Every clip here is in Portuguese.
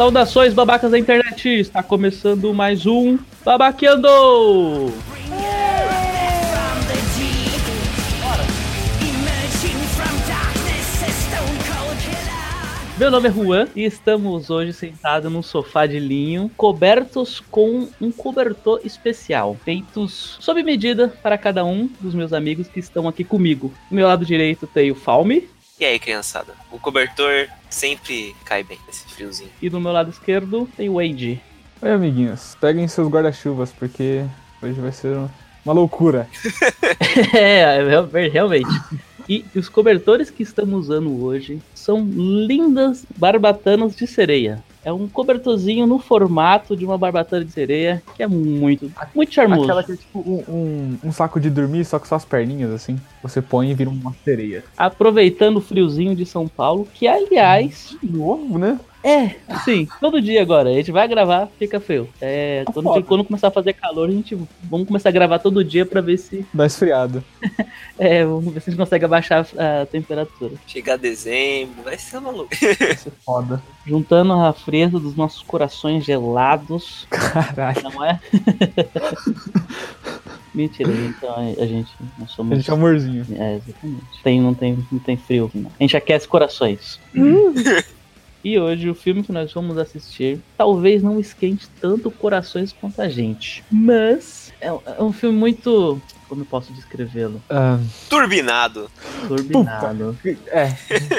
Saudações, babacas da internet! Está começando mais um Babaqueando! Meu nome é Juan e estamos hoje sentados num sofá de linho, cobertos com um cobertor especial, feitos sob medida para cada um dos meus amigos que estão aqui comigo. Do meu lado direito tem o Falme E aí, criançada? O cobertor sempre cai bem nesse friozinho. e do meu lado esquerdo tem o Wade. Oi, amiguinhos. Peguem seus guarda-chuvas, porque hoje vai ser uma loucura. é, real- realmente. E os cobertores que estamos usando hoje são lindas barbatanas de sereia. É um cobertorzinho no formato de uma barbatana de sereia, que é muito, muito charmoso. Aquela que é tipo um, um- um saco de dormir, só que só as perninhas, assim. Você põe e vira uma sereia. Aproveitando o friozinho de São Paulo, que aliás, De novo, né? é, sim, todo dia agora. A gente vai gravar, fica feio. É, Tá quando, quando começar a fazer calor, a gente vamos começar a gravar todo dia pra ver se, Dá esfriado. é, vamos ver se a gente consegue abaixar a temperatura. Chegar dezembro, vai ser maluco. Vai ser foda. Juntando a frieza dos nossos corações gelados, Caralho. não é? Mentira, então a gente nós A somos. gente é amorzinho. É, exatamente. Tem, não, tem, não tem frio. Não. A gente aquece corações. e hoje o filme que nós vamos assistir talvez não esquente tanto corações quanto a gente. Mas é, um- é um filme muito. Como eu posso descrevê-lo? Ah, Turbinado. Turbinado. é,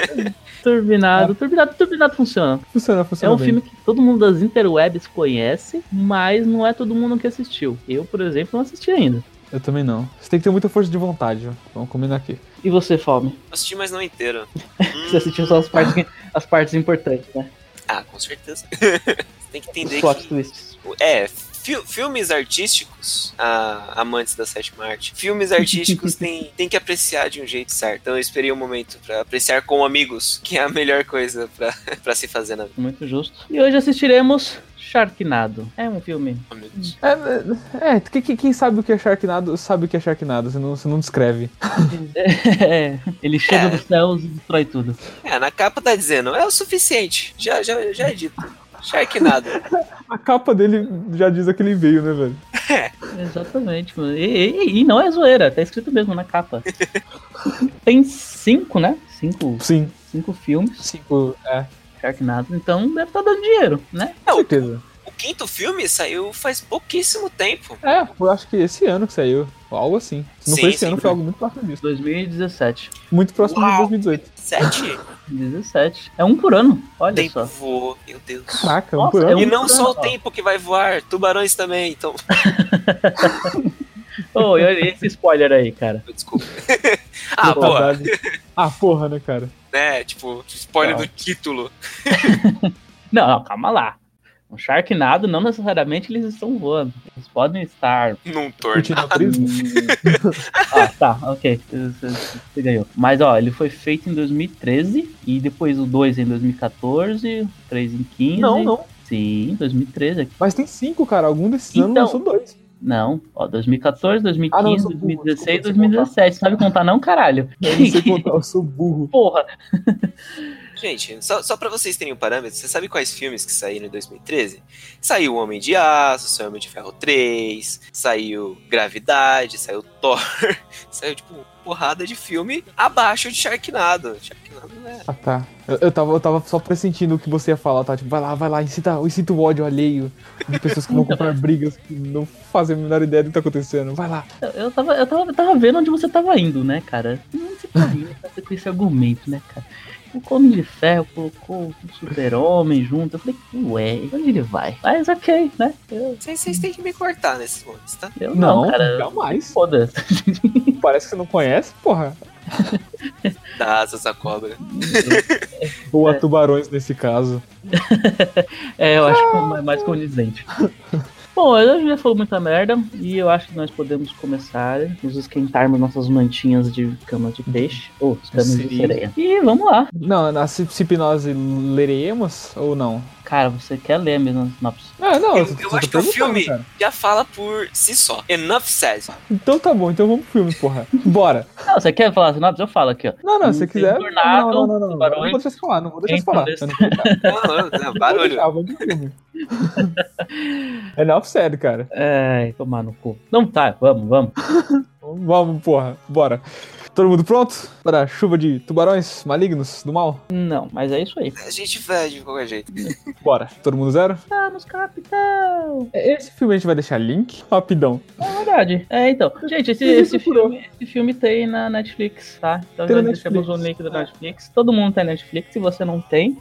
Turbinado. Turbinado, turbinado funciona. funciona, É funciona um bem. filme que todo mundo das interwebs conhece, mas não é todo mundo que assistiu. Eu, por exemplo, não assisti ainda. Eu também não. Você tem que ter muita força de vontade. Vamos combinar aqui. E você, Fome? Assisti, mas não inteiro. Você assistiu só as partes, as partes importantes, né? Ah, com certeza. Você tem que Os entender plot que. twists. É, fi- filmes artísticos, ah, amantes da sétima arte, filmes artísticos tem, tem que apreciar de um jeito certo. Então eu esperei um momento pra apreciar com amigos, que é a melhor coisa pra, pra se fazer na vida. Muito justo. E hoje assistiremos Sharknado. É um filme. Oh. É, é, que- que- quem sabe o que é Sharknado, sabe o que é Sharknado. Você não, você não descreve. É, ele chega É. dos céus e destrói tudo. É, na capa tá dizendo, é o suficiente. Já, já, já é dito. Sharknado. A capa dele já diz a que ele veio, né, velho? Exatamente, mano. E, e- e não é zoeira, tá escrito mesmo na capa. Tem cinco, né? Cinco, Sim. cinco filmes Cinco. É, Sharknado, então deve estar dando dinheiro, né? É, com o, certeza. O quinto filme saiu faz pouquíssimo tempo. É, eu acho que esse ano que saiu. Algo assim. Se não Sim, foi esse sim. ano, foi algo muito próximo disso. 2017. Muito próximo Uau. de 2018. Sete? 17. É um por ano, olha tempo só. voou, meu Deus. Caraca, um Nossa, por é ano. E um não por só o ano, ó. tempo que vai voar, tubarões também, então. Ô, e olha esse spoiler aí, cara. Desculpa. ah, Saudade. Ah, porra, né, cara? né? Tipo, spoiler Não. do título. Não, não, calma lá. Um Sharknado não necessariamente eles estão voando. Eles podem estar. Num tornado. ah, tá, ok. Você, ganhou. Mas ó, ele foi feito em 2013 e depois o 2 em 2014, o 3 em 15. Não, não. Sim, 2013. Mas tem cinco, cara. Algum desses Então- anos lançou dois. Não, ó, 2014, 2015, Ah, não, eu sou burro, 2016, desculpa, eu sei 2017. Sabe contar não, caralho? Eu não sei contar, eu sou burro. Porra. Gente, só, só pra vocês terem um parâmetro, você sabe quais filmes que saíram em 2013? Saiu O Homem de Aço, saiu Homem de Ferro 3, saiu Gravidade, saiu Thor, saiu, tipo, porrada de filme abaixo de Sharknado. Sharknado, né? Ah, tá. Eu, eu, tava, eu tava só pressentindo o que você ia falar, tá? Tipo, vai lá, vai lá, incita, incita o ódio alheio de pessoas que vão comprar brigas que não fazem a menor ideia do que tá acontecendo. Vai lá. Eu- Eu tava, eu, tava, eu tava vendo onde você tava indo, né, cara? Onde você tá indo cara, com esse argumento, né, cara? O Homem de Ferro colocou o Super-Homem junto. Eu falei, ué, onde ele vai? Mas ok, né? Eu, Vocês, vocês têm que me cortar nesses momentos, tá? eu não, Não, cara. jamais. Foda-se. Parece que você não conhece, porra. Dá asas à cobra. Ou a É. tubarões nesse caso. É, eu acho que é mais condizente. Bom, a gente já falou muita merda e eu acho que nós podemos começar a nos esquentarmos nossas mantinhas de camas de peixe ou camas de sereia. E vamos lá. Não, na se, se hipnose leremos ou não? Cara, você quer ler mesmo a sinopse? Ah, não, Eu, eu só acho que o filme cara. já fala por si só. Enough says. Então tá bom, então vamos pro filme, porra. Bora. Não, você quer falar a sinopse? Eu falo aqui, ó. Não, não, se você quiser. tornado, não, não, não, não, não. vou deixar você falar, não vou deixar falar. Eu não vou deixar. Não, Vou barulho. deixar, filme. É não sério, cara. Ai, tomar no cu. Não, tá, vamos, vamos. Vamos, porra, bora. Todo mundo pronto para a chuva de tubarões malignos do mal? Não, mas é isso aí. A gente vai de qualquer jeito. Bora. Todo mundo zero? Vamos, capitão! Esse filme a gente vai deixar link rapidão. É verdade. É, então. Gente, esse, esse, filme, esse filme tem na Netflix, tá? Então Tem já deixamos o Netflix. link da Netflix. Todo mundo tem Netflix. Se você não tem,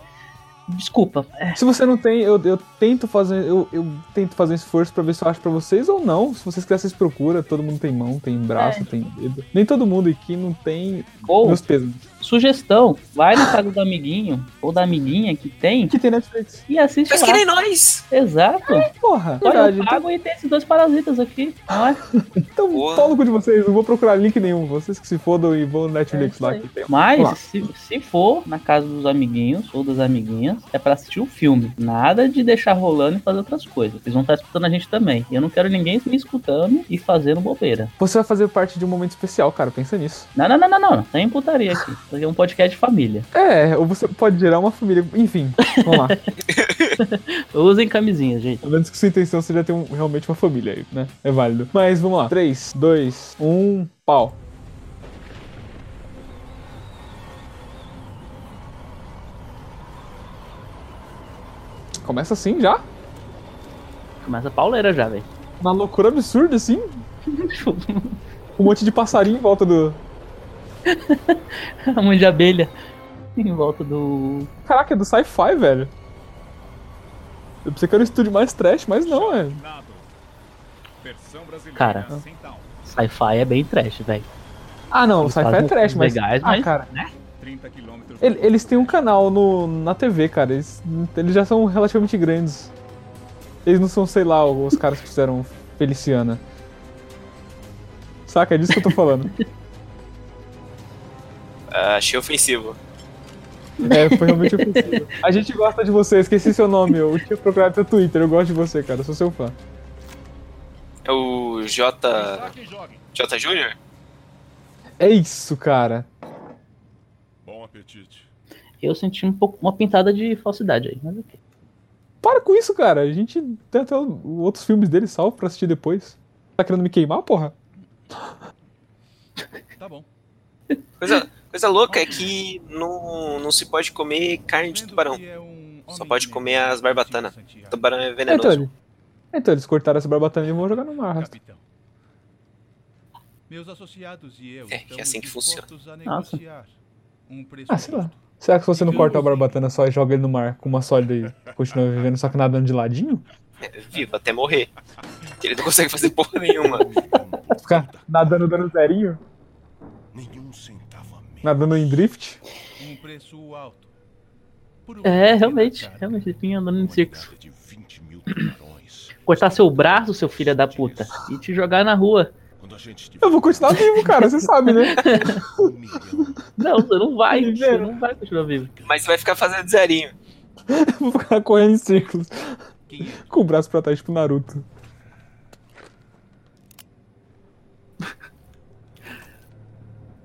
desculpa. É, Se você não tem, eu, eu tento fazer, eu, eu tento fazer um esforço pra ver se eu acho pra vocês ou não. Se vocês quiserem, vocês procuram. Todo mundo tem mão, tem braço, É. tem dedo. Nem todo mundo aqui não tem ou, meus pesos. Sugestão, vai na casa do amiguinho ou da amiguinha que tem Que tem Netflix. e assiste Mas lá. que nem nós. Exato. Porra, Olha, verdade. eu Então, pago e tem esses dois parasitas aqui, não é? então cu de vocês. Não vou procurar link nenhum. Vocês que se fodam e vão no Netflix isso lá que tem. Mas, se, se for na casa dos amiguinhos ou das amiguinhas, é pra assistir o filme. Nada de deixar rolando e fazer outras coisas. Eles vão estar escutando a gente também. E eu não quero ninguém me escutando e fazendo bobeira. Você vai fazer parte de um momento especial, cara. Pensa nisso. Não, não, não, não, não. Tem putaria aqui. Isso é um podcast de família. É, ou você pode gerar uma família. Enfim, vamos lá. Usem camisinha, gente. A menos que sua intenção seja ter um- realmente uma família aí, né? É válido. Mas vamos lá. 3, 2, 1, pau. Começa assim já? Começa a pauleira já, velho. Na loucura absurda, assim? Um monte de passarinho em volta do. um monte de abelha em volta do. Caraca, é do sci-fi, velho. Eu pensei que era um estúdio mais trash, mas não, é. Cara. Sci-fi é bem trash, velho. Ah, não, sci-fi é trash, mas. legais, ah, mas- cara. 30 quilômetros. Ele- Eles têm um canal no, na TV, cara. Eles, eles já são relativamente grandes. Eles não são, sei lá, os caras que fizeram Feliciana. Saca? É disso que eu tô falando. Ah, achei ofensivo. É, foi realmente ofensivo. A gente gosta de você, esqueci seu nome. Eu tinha procurado seu Twitter. Eu gosto de você, cara. Eu sou seu fã. É o J. J. Júnior? É isso, cara. Bom apetite. Eu senti um pouco uma pintada de falsidade aí, mas ok. Para com isso, cara. A gente tem até outros filmes dele salvo pra assistir depois. Tá querendo me queimar, porra? Tá bom. Coisa, coisa louca é que não, não se pode comer carne de tubarão. Só pode de comer as barbatanas. Tubarão é então, venenoso. ele- então eles cortaram essa barbatana e vão jogar no mar. Capitão. Meus associados e eu É, que é assim que funciona. Nossa. um preço Ah, sei lá. Será que se você não corta a barbatana só e joga ele no mar com uma sólida e continua vivendo só que nadando de ladinho? É, vivo até morrer. Ele não consegue fazer porra nenhuma. Ficar nadando dando zerinho? Nenhum menos. Nadando em drift? Um preço alto. Um É, realmente, realmente, ele vinha andando em Uma círculos. unidade de 20 mil tubarões. Cortar seu braço, seu filho da puta, e te jogar na rua. Eu vou continuar vivo, cara, você sabe, né? Não, você não vai, você Vivendo. não vai continuar vivo. Mas você vai ficar fazendo zerinho. Vou ficar correndo em círculos. é? Com o braço pra trás, tipo Naruto.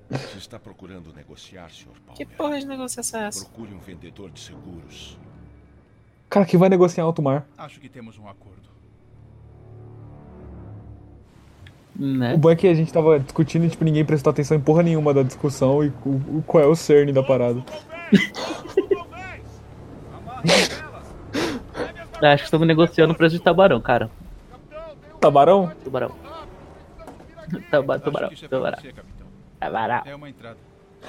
Você está procurando negociar, Sr. Que Palmer? porra de negociação é essa? Procure um vendedor de seguros. Cara, que vai negociar em alto mar? Acho que temos um acordo. Né? O bom é que a gente tava discutindo e, tipo, ninguém prestou atenção em porra nenhuma da discussão e o, o- qual é o cerne da parada. Acho que estamos negociando o preço de tubarão, cara. Tabarão? Tubarão. Tuba- Tubarão, que isso é. Tubarão. É uma entrada.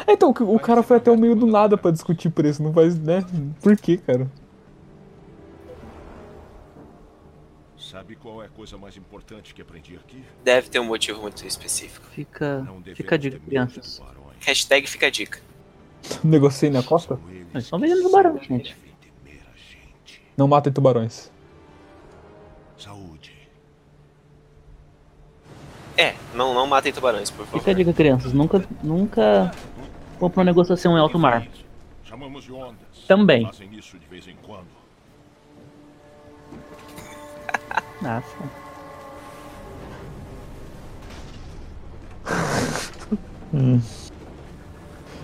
Então, o, o cara foi até o meio do nada pra discutir preço, não faz, né? Por quê, cara? Sabe qual é a coisa mais importante que aprendi aqui? Deve ter um motivo muito específico. Fica, fica a dica, crianças. tubarões. Hashtag fica a dica. Negociei na costa? São eles que gente. devem temer a gente. Não matem tubarões. É, não, não matem tubarões, por favor. Fica a dica, crianças. Nunca, nunca compra uma negociação em alto mar. Chamamos de ondas. Também. Fazem isso de vez em quando. Nossa.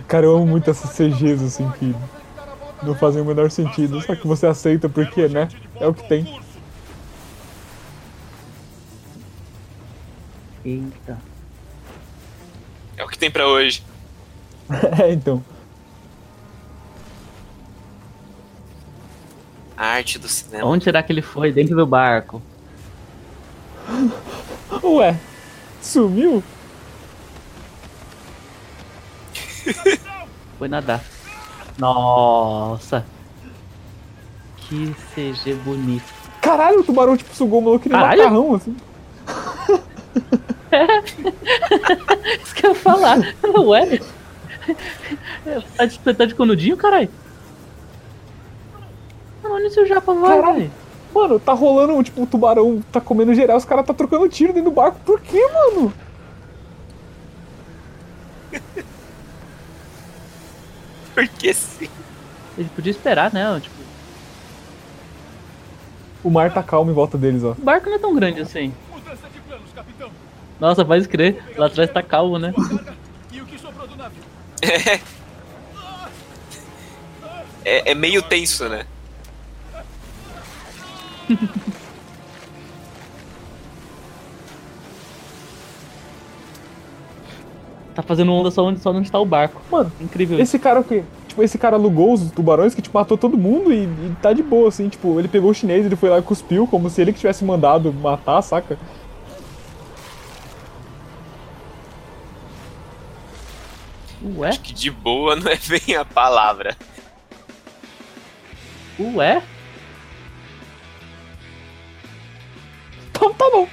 Cara, eu amo muito essas CGs assim que não fazem o menor sentido. Só que você aceita porque, né? É o que tem. Eita. É o que tem pra hoje. É, então. A arte do cinema. Onde será que ele foi? Dentro do barco. Ué, sumiu? Foi nadar. Nossa. Que CG bonito. Caralho, o tubarão tipo sugou o maluco que nem Caralho. macarrão, assim. Isso que eu ia falar. Ué? Tá de, tá de conudinho, caralho? Mano, onde seu japa vai, Caralho. velho? Mano, tá rolando, tipo, o tubarão tá comendo geral, os caras tá trocando tiro dentro do barco. Por quê, mano? Porque sim. Ele podia esperar, né? Tipo, O mar tá calmo em volta deles, ó. o barco não é tão grande assim. Nossa, pode crer. Lá atrás tá calmo, né? É. É, é meio tenso, né? Tá fazendo onda só onde, só onde tá o barco. Mano, Incrível esse cara o quê? Tipo, esse cara alugou os tubarões que, tipo, matou todo mundo e, e tá de boa, assim. Tipo, ele pegou o chinês, ele foi lá e cuspiu, como se ele que tivesse mandado matar, saca? Ué? Acho que de boa não é bem a palavra. Ué? Então tá bom.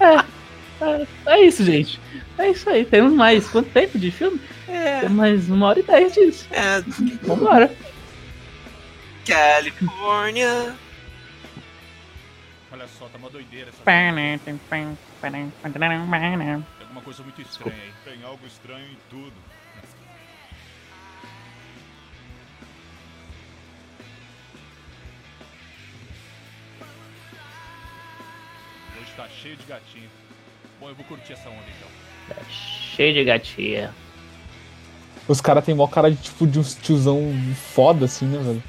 É, é isso, gente. É isso aí. Temos mais. Quanto tempo de filme? É. Temos mais uma hora e dez disso. É. Vambora. Califórnia. Olha só, tá uma doideira essa. Tem alguma coisa muito estranha aí. Tem algo estranho em tudo. Hoje tá cheio de gatinho. Bom, eu vou curtir essa onda então. Cheio de gatinha. Os caras têm mó cara de, tipo, de uns tiozão foda, assim, né, velho?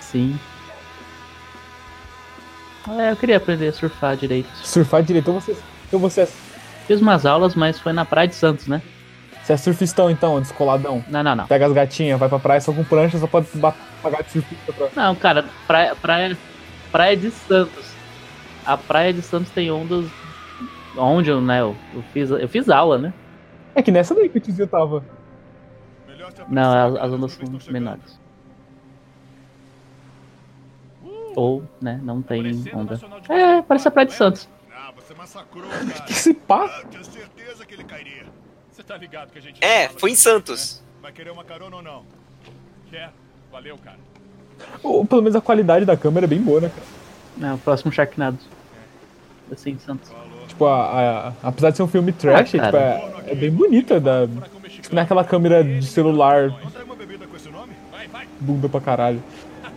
Sim. É, eu queria aprender a surfar direito. Surfar direito. Então você, então você, Fiz umas aulas, mas foi na Praia de Santos, né? você é surfistão, então, descoladão. Não, não, não. Pega as gatinhas, vai pra praia só com prancha, só pode pagar de surfista pra... Não, cara, praia, praia, praia de Santos. A Praia de Santos tem ondas. Onde eu, né? Eu, eu fiz, eu fiz aula, né? É que nessa daí que o tiozinho tava. Não, as, as ondas são menores. Ou, né, não tem onda. É, parece a Praia de Santos. Você massacrou, cara. Que se pá. Ah, tinha certeza que ele cairia. Você tá ligado que a gente. É, foi em Santos. né? Vai querer uma carona ou não? Quer? Valeu, cara. Ou, pelo menos a qualidade da câmera é bem boa, né, cara? É, o próximo Sharknado. Assim, em Santos. Tipo, a, a- apesar de ser um filme trash, Ah, é, tipo, é, é bem bonita. Da, tipo, naquela câmera de celular, vai. bunda pra caralho.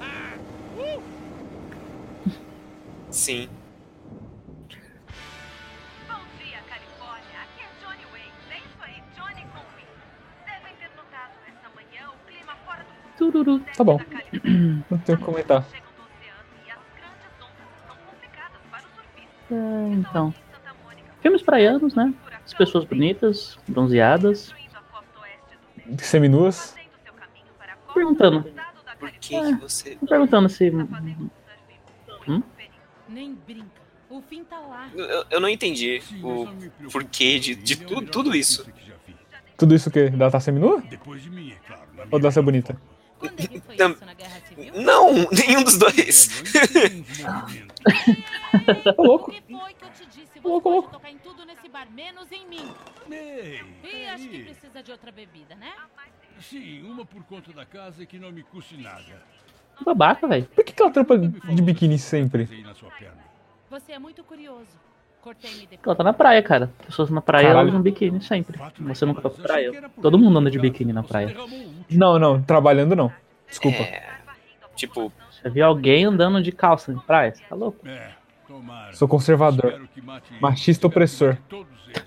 Sim. Tururu. Tá bom. da. Não tenho o que comentar. É, então. Filmes praianos, né? As pessoas bonitas, bronzeadas. Seminuas. Perguntando. da Por que, que você. Tô perguntando se. Muito Hum? Nem brinca. O fim tá lá. Eu, eu não entendi o porquê de, de tu- tudo isso. Tudo isso que dela tá seminua? Depois de mim, é Ou minha dela ser bonita? Quando é que foi Tam- isso na Guerra Civil? Não, nenhum dos dois. Ô, louco. O que foi que eu te disse? Você Louco, pode louco. tocar em tudo nesse bar, menos em mim. Ei, E acho que precisa de outra bebida, né? Sim, uma por conta da casa que não me custe nada. Babaca, velho. Por que, que ela trampa de biquíni sempre? Você é muito curioso. Ela tá na praia, cara. Pessoas na praia Caralho. usam biquíni sempre. Você nunca mas pra praia? Todo mundo anda de biquíni na praia. Não, não, trabalhando não. Desculpa. É, tipo, Já viu alguém andando de calça em praia? Você Tá louco? É, tomara. Sou conservador. Machista opressor. todos eles.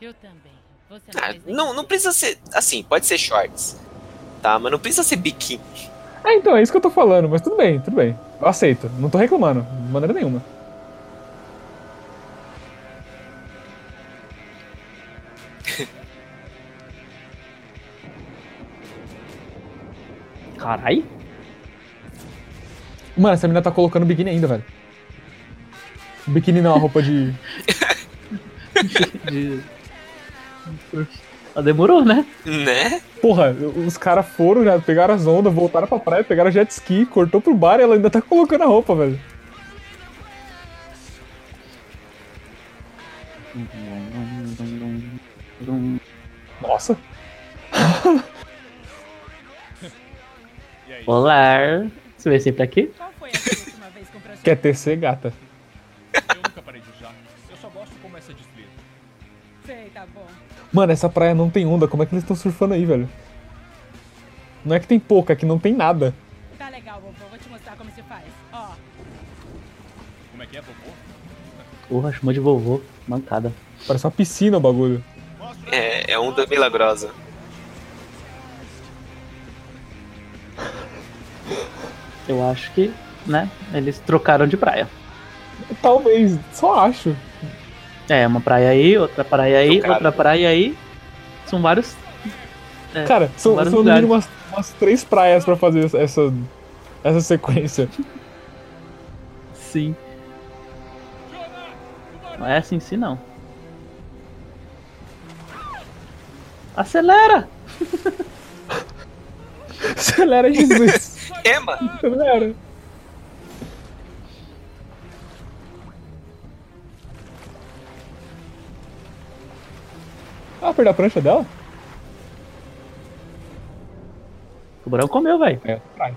Eu também. Você não Ah, não, não precisa ser. Assim, pode ser shorts. Tá, mas não precisa ser biquíni. É, então, é isso que eu tô falando, mas tudo bem, tudo bem. Eu aceito. Não tô reclamando, de maneira nenhuma. Carai. Mano, essa menina tá colocando biquíni ainda, velho. Biquíni não, a roupa de. De... Ah, demorou, né? Né? Porra, os caras foram, já pegaram as ondas, voltaram pra praia, pegaram jet ski, cortou pro bar e ela ainda tá colocando a roupa, velho. Nossa. Olá. Você veio sempre aqui? Qual foi a sua última vez projeto? Quer tecer, gata? Eu nunca parei de usar. Eu só gosto como essa desfile. Sei, tá bom. Mano, essa praia não tem onda, como é que eles estão surfando aí, velho? Não é que tem pouca, é que não tem nada. Tá legal, vovô. Vou te mostrar como se faz. Ó, Como é que é, vovô? Porra, chamou de vovô. Mancada. Parece uma piscina o bagulho. É, é onda milagrosa. Eu acho que, né? Eles trocaram de praia. Talvez, só acho. É, uma praia aí, outra praia aí, Trocaram. outra praia aí. São vários. é, Cara, são, são mínimo umas, umas três praias pra fazer essa, essa sequência. Sim. Não é assim sim não. Acelera! Acelera, Jesus! É, mano. Acelera! Ah, perdeu a prancha dela? O tubarão comeu, velho. É, praia.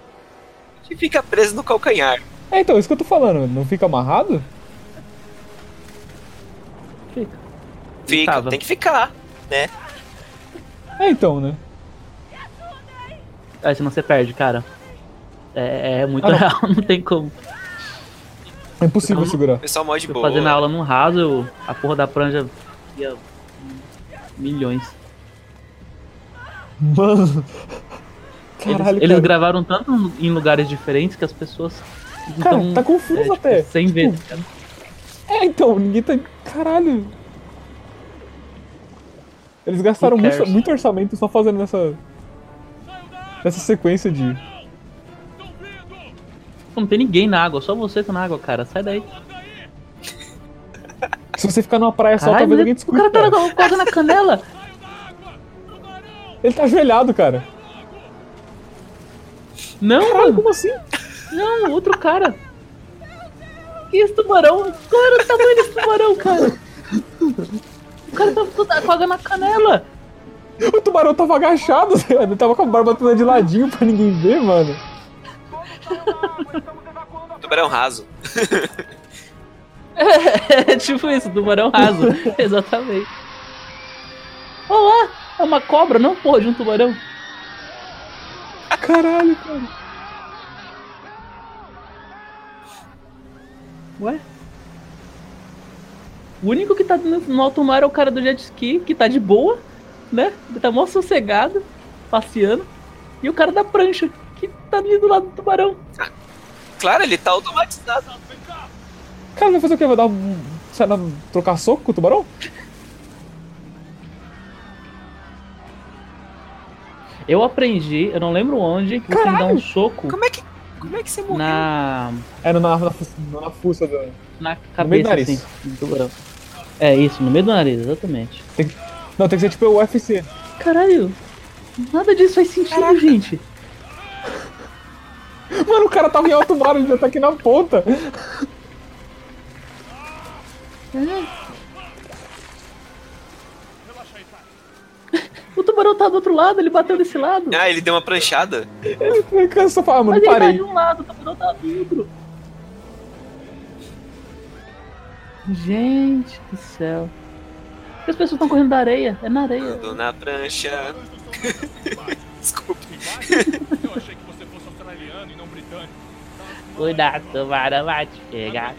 Que fica preso no calcanhar. É, então, isso que eu tô falando, não fica amarrado? Fica. Fica, tem que ficar, né? É, então, né? Aí senão você perde, cara. É, é muito Ah, não. real, não tem como. É impossível Então, segurar. Pessoal mó de Eu boa. fazendo aula num raso, eu- a porra da pranja ia milhões. Mano. Eles, Caralho, eles cara. gravaram tanto em lugares diferentes que as pessoas. Cara, então, tá confuso é, tipo, até. 100 Tipo, vezes, cara. É, então, ninguém tá. Caralho. Eles gastaram muito, muito orçamento só fazendo essa. Essa sequência de. Não tem ninguém na água, só você tá na água, cara. Sai daí. Se você ficar numa praia só, Caralho, talvez alguém o discuta. cara tá quase na canela. Ele tá ajoelhado, cara. Não, Caralho, mano. como assim? Não, outro cara. Que esse tubarão? Qual era o tamanho desse tubarão, cara? O cara toda com água na canela. O tubarão tava agachado, ele tava com a barba toda de ladinho pra ninguém ver, mano. Tubarão raso. É tipo isso, tubarão raso. Exatamente. Olha lá, é uma cobra, não porra de um tubarão. Caralho, cara. Ué? O único que tá no, no alto mar é o cara do jet ski, que tá de boa, né? Ele tá mó sossegado, passeando. E o cara da prancha, que tá ali do lado do tubarão. Claro, ele tá automatizado. Cara, vai fazer o quê? Vai dar um. Sai na... trocar soco com o tubarão? Eu aprendi, eu não lembro onde, que você tem que dar um soco Como é que. Como é que você morreu? na, É na, na, na, na fuça da. na No meio do cabeça, nariz. assim, do tubarão. É isso, no meio do nariz, exatamente. Não, tem que ser tipo o UFC. Caralho, nada disso faz sentido, gente. Mano, o cara tava em alto mar, ele já tá aqui na ponta. O tubarão tá do outro lado, ele bateu desse lado. Ah, ele deu uma pranchada. Ele cansa fala, ah, mano, Mas ele tá parei. de um lado, o tubarão tá do outro. Gente do céu. Por que as pessoas estão correndo da areia? É na areia. Ando na prancha. Desculpe. Eu achei que você fosse australiano e não britânico. Cuidado, tubarão vai te pegar.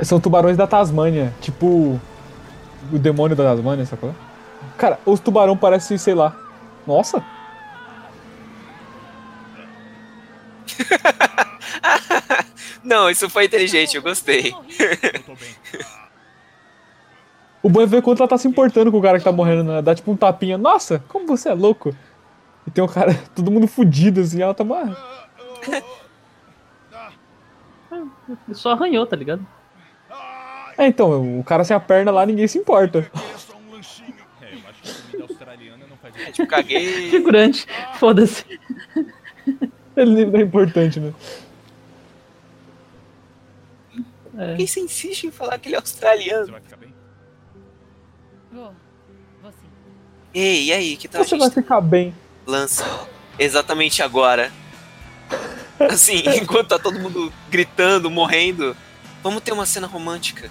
São tubarões da Tasmânia, tipo o demônio da Tasmânia, sacou? Cara, os tubarão parecem, sei lá. Nossa, Não, isso foi inteligente, eu gostei. Eu tô bem. o bom é ver quanto ela tá se importando com o cara que tá morrendo, né? Dá tipo um tapinha. Nossa, como você é louco. E tem um cara, todo mundo fudido assim, ela tá uma... Só arranhou, tá ligado? É, então, o cara sem a perna lá, ninguém se importa. É, eu acho que a comida australiana não faz Tipo, caguei. Figurante. Foda-se. Ele não é importante, né? Por que você insiste em falar que ele é australiano? Você vai ficar bem? Vou. Vou sim. Ei, e aí, que tal a Você vai ficar bem. lança exatamente agora? Assim, enquanto tá todo mundo gritando, morrendo. Vamos ter uma cena romântica.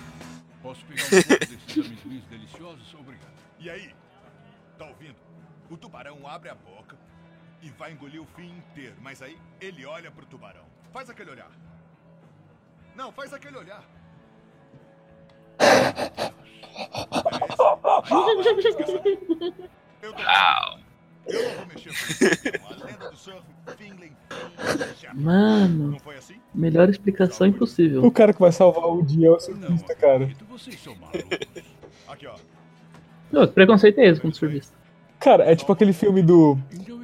Posso pegar um pouco desses amendoins deliciosos? Obrigado. E aí? Tá ouvindo? O tubarão abre a boca e vai engolir o fim inteiro, mas aí ele olha pro tubarão. Faz aquele olhar. Não, faz aquele olhar. Eu não vou mexer com. A lenda do surf, Mano, assim? melhor explicação impossível. O cara que vai salvar o dia é o surfista, cara. Então. Aqui. Não, que preconceito é esse com o surfista? Cara, é tipo aquele filme do.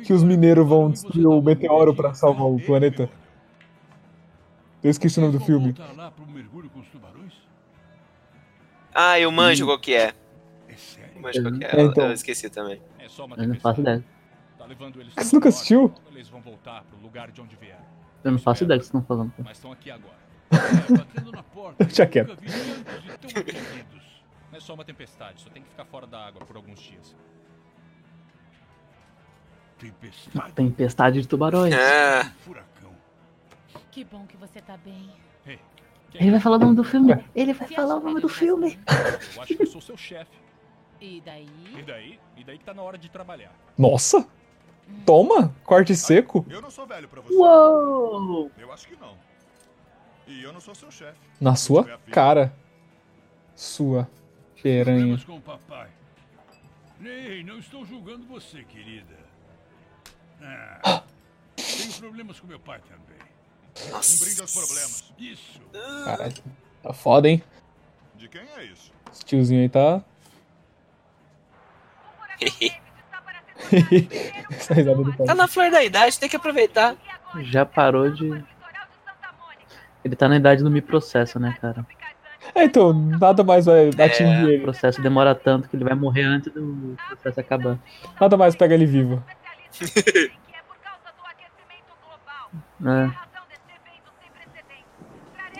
que os mineiros vão destruir o meteoro pra salvar o planeta. Eu esqueci o nome do filme. Voltar lá pro mergulho com os tubarões? Ah, eu manjo qual que é. É sério? Eu manjo qual que é. É, Eu- então. Eu esqueci também. É só uma Eu não faço ideia. Tá levando eles Você nunca assistiu? Eles vão voltar pro lugar de onde vieram. Eu não faço ideia do que vocês estão falando. Mas estão aqui agora. É. Deixa quieto. queridos. Não é só uma tempestade, só tem que ficar fora da água por alguns dias. Tempestade? Tempestade de tubarões. Ah, Furacão. Que bom que você tá bem. Que Ele vai falar o nome do filme. Ele vai falar o nome do filme. Eu acho que eu sou seu chefe. E daí? E daí? E daí que tá na hora de trabalhar. Nossa! Toma! Corte seco. Eu não sou velho pra você. Uou! Eu acho que não. E eu não sou seu chefe. Na sua cara. Sua piranha. Problemas com o papai. Ei, não estou julgando você, querida. Ah, tenho problemas com meu pai também. Um brinde aos problemas. Isso. Caralho. Tá foda, hein? De quem é isso? Esse tiozinho aí tá. Essa risada do tá na flor da idade, tem que aproveitar. Já parou de. Ele tá na idade do me processo, né, cara? É, então, nada mais vai atingir O ele. processo demora tanto que ele vai morrer antes do processo acabar. Nada mais pega ele vivo. É.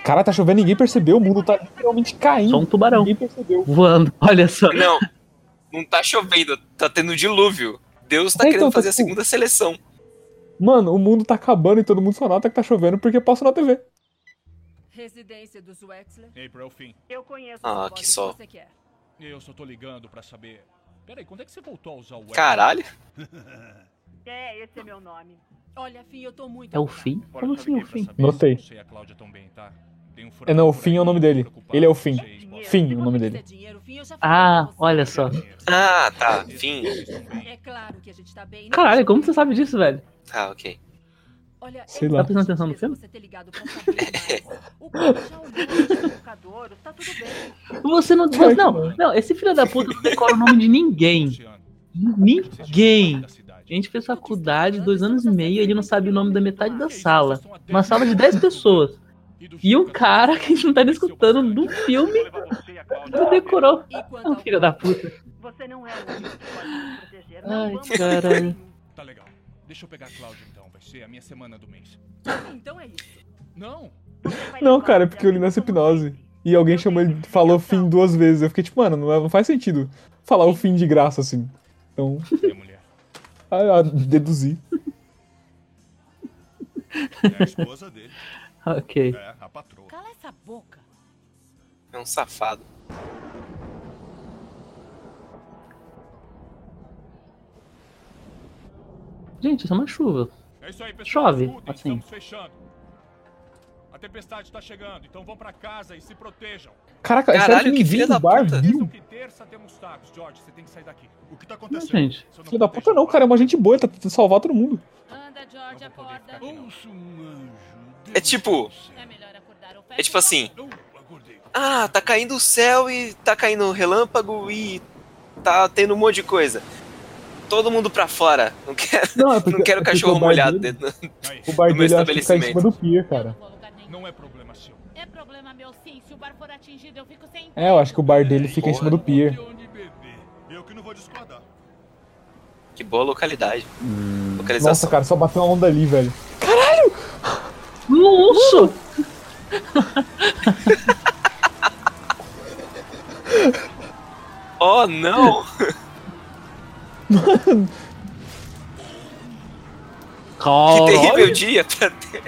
Cara, tá chovendo, ninguém percebeu. O mundo tá literalmente caindo. Só um tubarão Ninguém percebeu. voando. Olha só. Não, não tá chovendo, tá tendo dilúvio. Deus tá É, querendo então, tá fazer a tipo- segunda seleção. Mano, o mundo tá acabando e todo mundo só nota que tá chovendo porque passa na TV. Residência dos Wexler. É o fim. Eu conheço Ah, o que que só. você quer. Eu só tô ligando pra saber. Peraí, quando é que você voltou a usar o web? Caralho. É, esse é meu nome. Olha, Fim, eu tô muito É o fim? Como assim o liguei pra fim? Notei. se você e a Cláudia tão bem, tá? É, não, o Fim é o nome por aí, dele. Ele é o Fim. Fim, o nome dele. é Ah, olha só. Ah, tá. Fim. É tá bem. Caralho, como você sabe disso, velho? Ah, ok. Olha, Sei lá. Tá prestando atenção no filme? Você ter ligado pra saber mais. O cara já olhou os educadores, tá tudo bem. Você não. Você, não, não, esse filho da puta não decora o nome de ninguém. Ninguém. A gente fez faculdade, dois anos e meio, ele não sabe o nome da metade da sala. Uma sala de 10 pessoas. E um cara que a gente não tá nem escutando do filme não decorou. É um filho da puta. Você não é o único que pode nos proteger. Não Ai, caralho. Tá legal. Deixa eu pegar a Cláudia então. Vai ser a minha semana do mês. Então é isso. Não. Não, cara, é porque eu li nessa hipnose. E alguém chamou ele, falou fim duas vezes. Eu fiquei tipo, mano, não, é- faz sentido falar o fim de graça assim. Então, ah, ah, deduzi. É a esposa dele. Ok. É, a patroa. Cala essa boca. É um safado. Gente, isso é uma chuva. É isso aí, pessoal. Chove, Escutem, assim. Estamos fechando. A tempestade tá chegando, então vão pra casa e se protejam. Caraca, é Caralho, que filha do da bar puta. viu? Tá Não, acontecendo? gente. Filho da puta não, cara, é uma gente boa, tá tentando salvar todo mundo. Anda, George, acorda. É tipo- É tipo assim, ah, tá caindo o céu e tá caindo relâmpago e tá tendo um monte de coisa. Todo mundo pra fora. Não quero, Não, é não quero é porque cachorro molhado dele- dentro. Aí, O bar no meu dele eu acho que fica em cima do pier, cara. não. É problema meu sim. Se o bar for atingido, eu fico sem. É, eu acho que o bar dele fica em cima do pier. Que não vou discordar. Que boa localidade. Hum. Nossa, cara, só bateu uma onda ali, velho. Nossa! Oh, não! Que Caralho! terrível dia pra ter.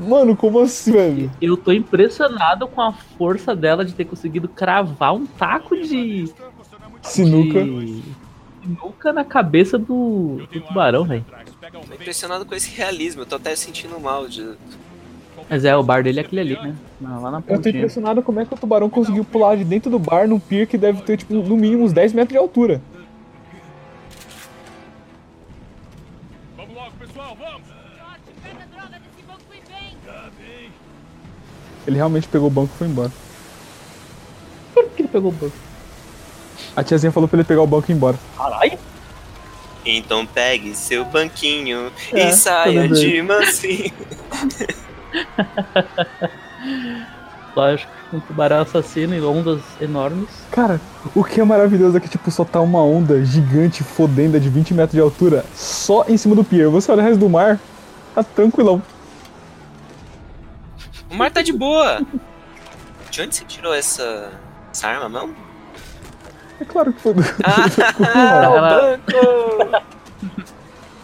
Mano, como assim, velho? Eu tô impressionado com a força dela de ter conseguido cravar um taco de, Sinuca. de sinuca na cabeça do, do tubarão, velho. Tô impressionado com esse realismo. Eu tô até sentindo mal de. Mas é, o bar dele é aquele ali, né? Lá na Eu tô impressionado como é que o tubarão conseguiu pular de dentro do bar num pier que deve ter, tipo, no mínimo uns 10 metros de altura. Vamos logo, pessoal, vamos! Ele realmente pegou o banco e foi embora. Por que ele pegou o banco? A tiazinha falou pra ele pegar o banco e ir embora. Caralho! Então pegue seu banquinho É, e saia de mansinho. Lógico, um tubarão assassino e ondas enormes. Cara, o que é maravilhoso é que, tipo, só tá uma onda gigante, fodenda, de 20 metros de altura, só em cima do pier. Você olha o resto do mar, tá tranquilão. O mar tá de boa. De onde você tirou essa, essa arma, não? É claro que foi do. Ah, o banco!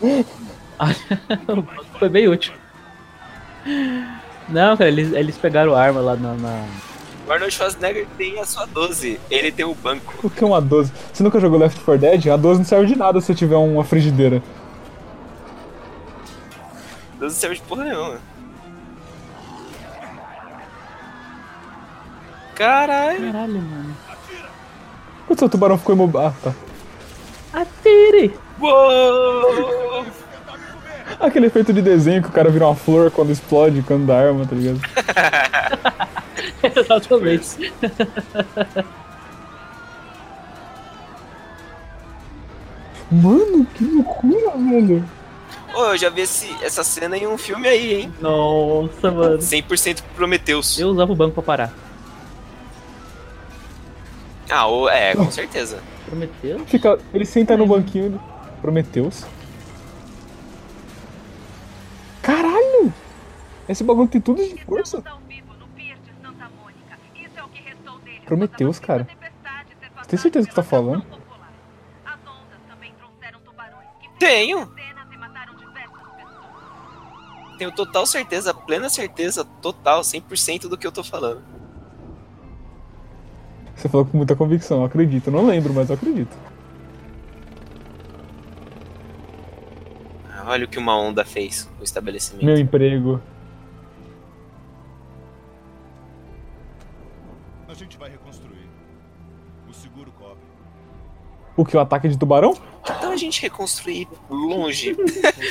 o banco foi bem útil. Não, cara, eles, eles pegaram a arma lá na. na- O Arnold Schwarzenegger tem a sua 12. Ele tem o banco. O que é uma 12? Você nunca jogou Left 4 Dead? A 12 não serve de nada se você tiver uma frigideira. 12 não serve de porra nenhuma. Caralho. Caralho, mano. Quando seu tubarão ficou imobil. Ah, tá. Atire! Uou! Aquele efeito de desenho que o cara vira uma flor quando explode, quando dá arma, tá ligado? Exatamente. Mano, que loucura, velho. Ô, eu já vi esse, essa cena em um filme aí, hein? Nossa, mano. 100% Prometheus. Eu usava o banco pra parar. Ah, o- é, com certeza. Prometeu? Fica, ele senta no banquinho. ele- Prometeus. Caralho! Esse bagulho tem tudo de força. É. Prometeus, cara. passado Tem certeza que tá falando? ação Tenho total certeza, plena certeza, total, 100% do que eu tô falando. Você falou com muita convicção, eu acredito. Eu não lembro, mas eu acredito. Olha o que uma onda fez no estabelecimento. Meu emprego. A gente vai reconstruir. O seguro cobre. O que? O ataque de tubarão? Então a gente reconstruir longe.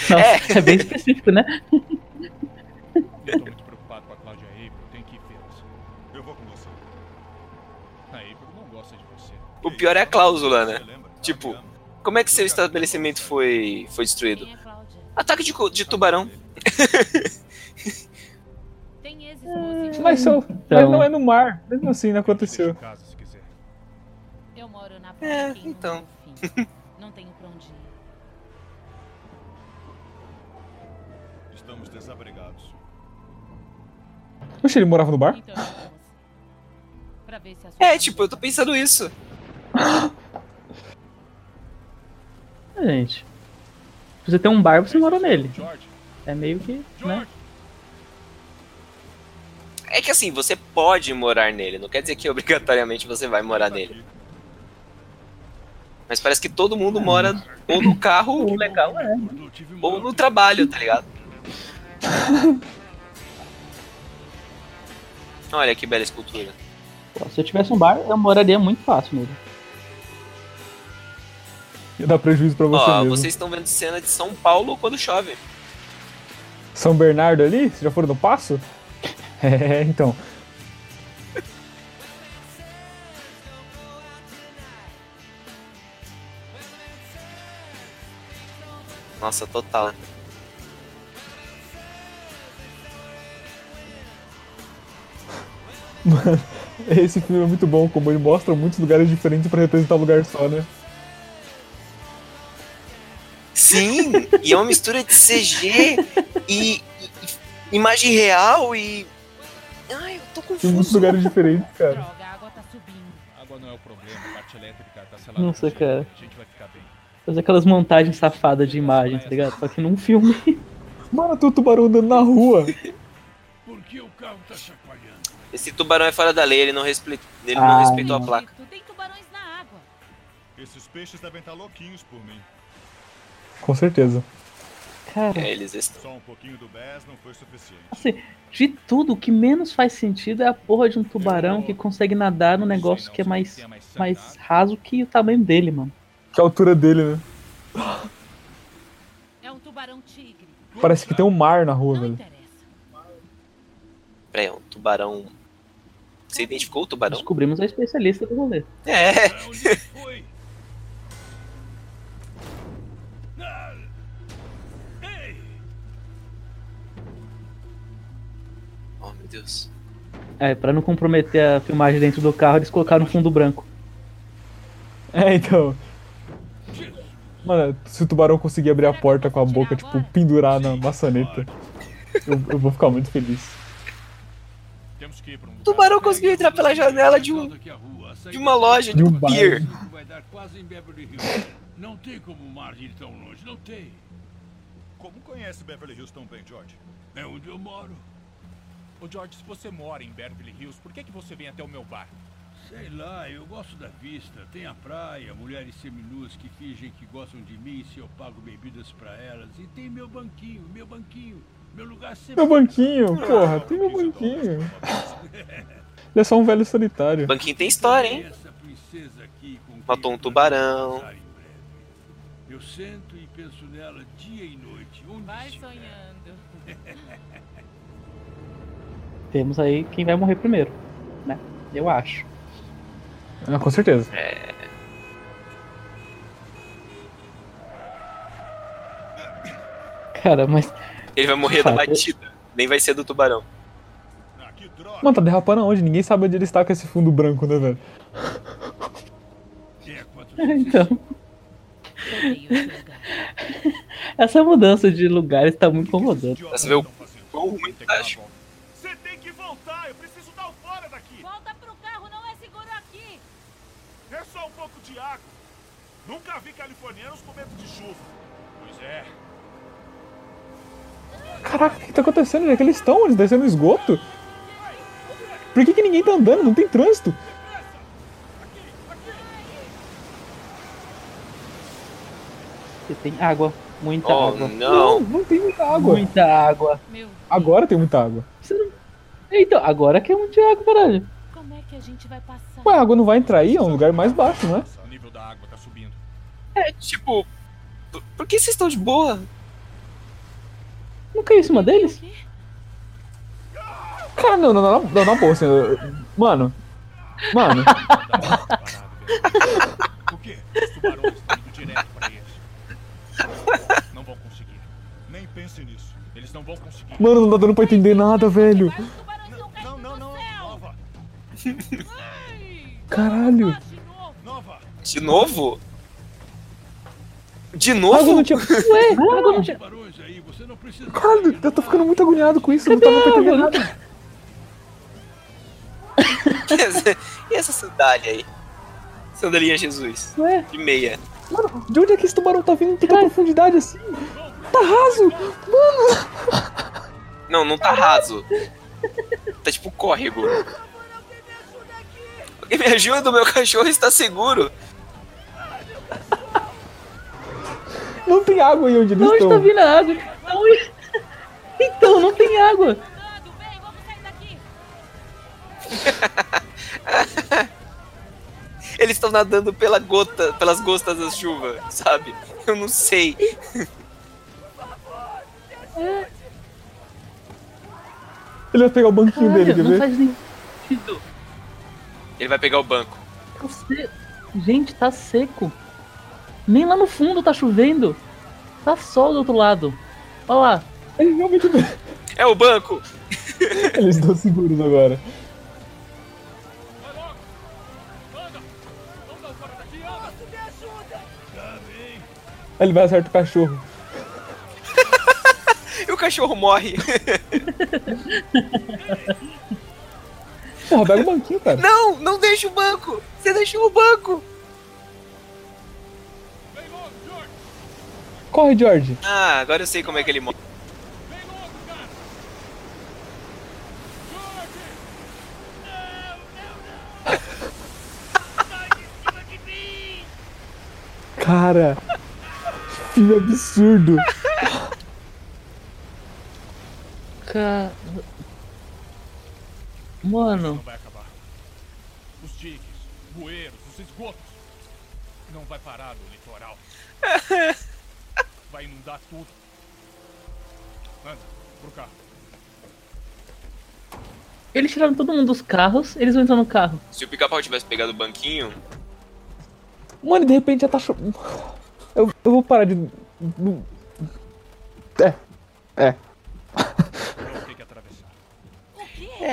Nossa, é. bem específico, né? Eu tô muito preocupado com a Cláudia April. Tem que ir vê-las. Eu vou com você. A April não gosta de você. O pior é a cláusula, né? Tipo. Como é que seu estabelecimento foi, foi destruído? É? Ataque de, de tubarão. Tem ex-esposa. Mas, só, mas Então. não é no mar. Mesmo assim, não aconteceu. É, então. desabrigados. Oxe, ele morava no bar? Então É, tipo, eu tô tá pensando isso. É, gente. Se você tem um bar, você mora nele. É meio que, né? É que assim, você pode morar nele, não quer dizer que obrigatoriamente você vai morar nele. Mas parece que todo mundo mora ou no carro legal é. Ou no trabalho, tá ligado? Olha que bela escultura. Se eu tivesse um bar, eu moraria muito fácil mesmo. Ia dar prejuízo pra você Ó, mesmo. vocês estão vendo cena de São Paulo quando chove. São Bernardo ali? Vocês já foram no Passo? É, então. Nossa, total. Mano, esse filme é muito bom, como ele mostra muitos lugares diferentes pra representar um lugar só, né? Sim, e é uma mistura de CG e, e- e imagem real e. Ai, eu tô Tem muitos confuso. lugares diferentes, cara. Droga, a água tá subindo. Água não é o problema, a parte elétrica tá selada. Nossa, cara. A gente vai ficar bem. Fazer aquelas montagens safadas de imagem, tá ligado? Só que num filme. Mano, tem um tubarão andando na rua. Por que o carro tá chacoalhando? Esse tubarão é fora da lei, ele não, respe... ele não Ah, respeitou a placa. Tem tubarões na água. Esses peixes devem estar louquinhos por mim. Com certeza. Cara, É, eles estão. Só um pouquinho do Bass não foi suficiente. assim, de tudo, o que menos faz sentido é a porra de um tubarão que consegue nadar num negócio que é mais, mais raso que o tamanho dele, mano. Que a altura dele, né? É um tubarão tigre. Parece que tem um mar na rua, Não velho. interessa. Peraí, é um tubarão. Você identificou o tubarão? Descobrimos a especialista do rolê. É. Oh, meu Deus. É, pra não comprometer a filmagem dentro do carro, eles colocaram no fundo branco. É, então. Mano, se o tubarão conseguir abrir a porta com a boca, tipo, pendurar na maçaneta, eu, eu vou ficar muito feliz. O tubarão conseguiu entrar pela janela de, um, de uma loja de um Hills. Não tem como o mar ir tão longe, não tem. Como conhece Beverly Hills tão bem, George? É onde eu moro. Ô George, se você mora em Beverly Hills, por que, que você vem até o meu bar? Sei lá, eu gosto da vista. Tem a praia, mulheres seminuas que fingem que gostam de mim se eu pago bebidas pra elas. E tem meu banquinho, meu banquinho. Meu. Meu banquinho, porra, tem meu banquinho. Ele é só um velho solitário. Banquinho tem história, hein? Matou um tubarão. Eu sento e penso nela dia e noite. Onde Vai sonhando. Temos aí quem vai morrer primeiro, né? Eu acho. Ah, com certeza. Cara, mas. Ele vai morrer da Cara, batida. Nem vai ser do tubarão. Ah! Mano, tá derrapando aonde? Ninguém sabe onde ele está com esse fundo branco, né, velho? É, Então, lugar. essa mudança de lugares tá muito incomodante. Você vê o quão ruim tá, acho. Você tem que voltar! Eu preciso dar o fora daqui! Volta pro carro, não é seguro aqui. É só um pouco de água! Nunca vi californianos com medo de chuva. Pois é. Caraca, o que tá acontecendo? Onde é que eles estão? Eles descendo no esgoto? Por que, que ninguém tá andando? Não tem trânsito. Você tem água, muita Oh, água. não. não tem muita água. Muita água. Agora tem muita água. Não... Então, agora que é muita água, caralho. como é que a gente vai passar? Ué, a água não vai entrar aí? É um lugar mais baixo, não é? O nível da água tá subindo. É, tipo. por- Por que vocês estão de boa? Não caiu em cima deles? Cara, não, não, não, não, não, assim, mano. Mano. O quê? Os tubarões estão indo direto pra eles. Não vão conseguir. Nem pense nisso. Eles não vão conseguir. mano, não tá dando pra entender nada, velho. Não, não, não. Nova! Caralho. de novo. Nova! De novo? De A água novo? não tinha. Ué, água não tinha. Tubarões aí, você não precisa. Caralho, eu tô ficando muito agoniado com isso, eu não tava entender nada. e essa sandália aí? Sandalinha Jesus. Ué, De meia. Mano, de onde é que esse tubarão tá vindo em tanta profundidade assim? Tá raso! Não, não tá raso. Tá tipo córrego. Alguém me ajuda, meu cachorro está seguro. Não tem água aí onde eles Onde estão. tá vindo a água? Aonde- Então, não tem água. Eles estão nadando pela gota, pelas gotas da chuva, sabe? Eu não sei. Ele vai pegar o banquinho dele, Caralho, quer não ver? faz sentido. Ele vai pegar o banco. Tá se- Gente, tá seco. Nem lá no fundo tá chovendo. Tá sol do outro lado. Olha lá. Ele realmente É o banco! Eles estão seguros agora. Ele vai acertar o cachorro. E o cachorro morre. Porra, pega o banquinho, cara. Não, não deixa o banco! Você deixou o banco! Corre, George. Ah, agora eu sei como é que ele morre. Cara. Filme absurdo. Cara. Mano. Não vai acabar. Os diques, bueiros, os esgotos. Não vai parar no litoral. Vai inundar tudo. Anda, pro carro. Eles tiraram todo mundo dos carros, eles vão entrar no carro. Se o pica-pau tivesse pegado o banquinho, Mano, e de repente já tá chovendo. Eu, eu vou parar de. É. É. Vamos ter que atravessar.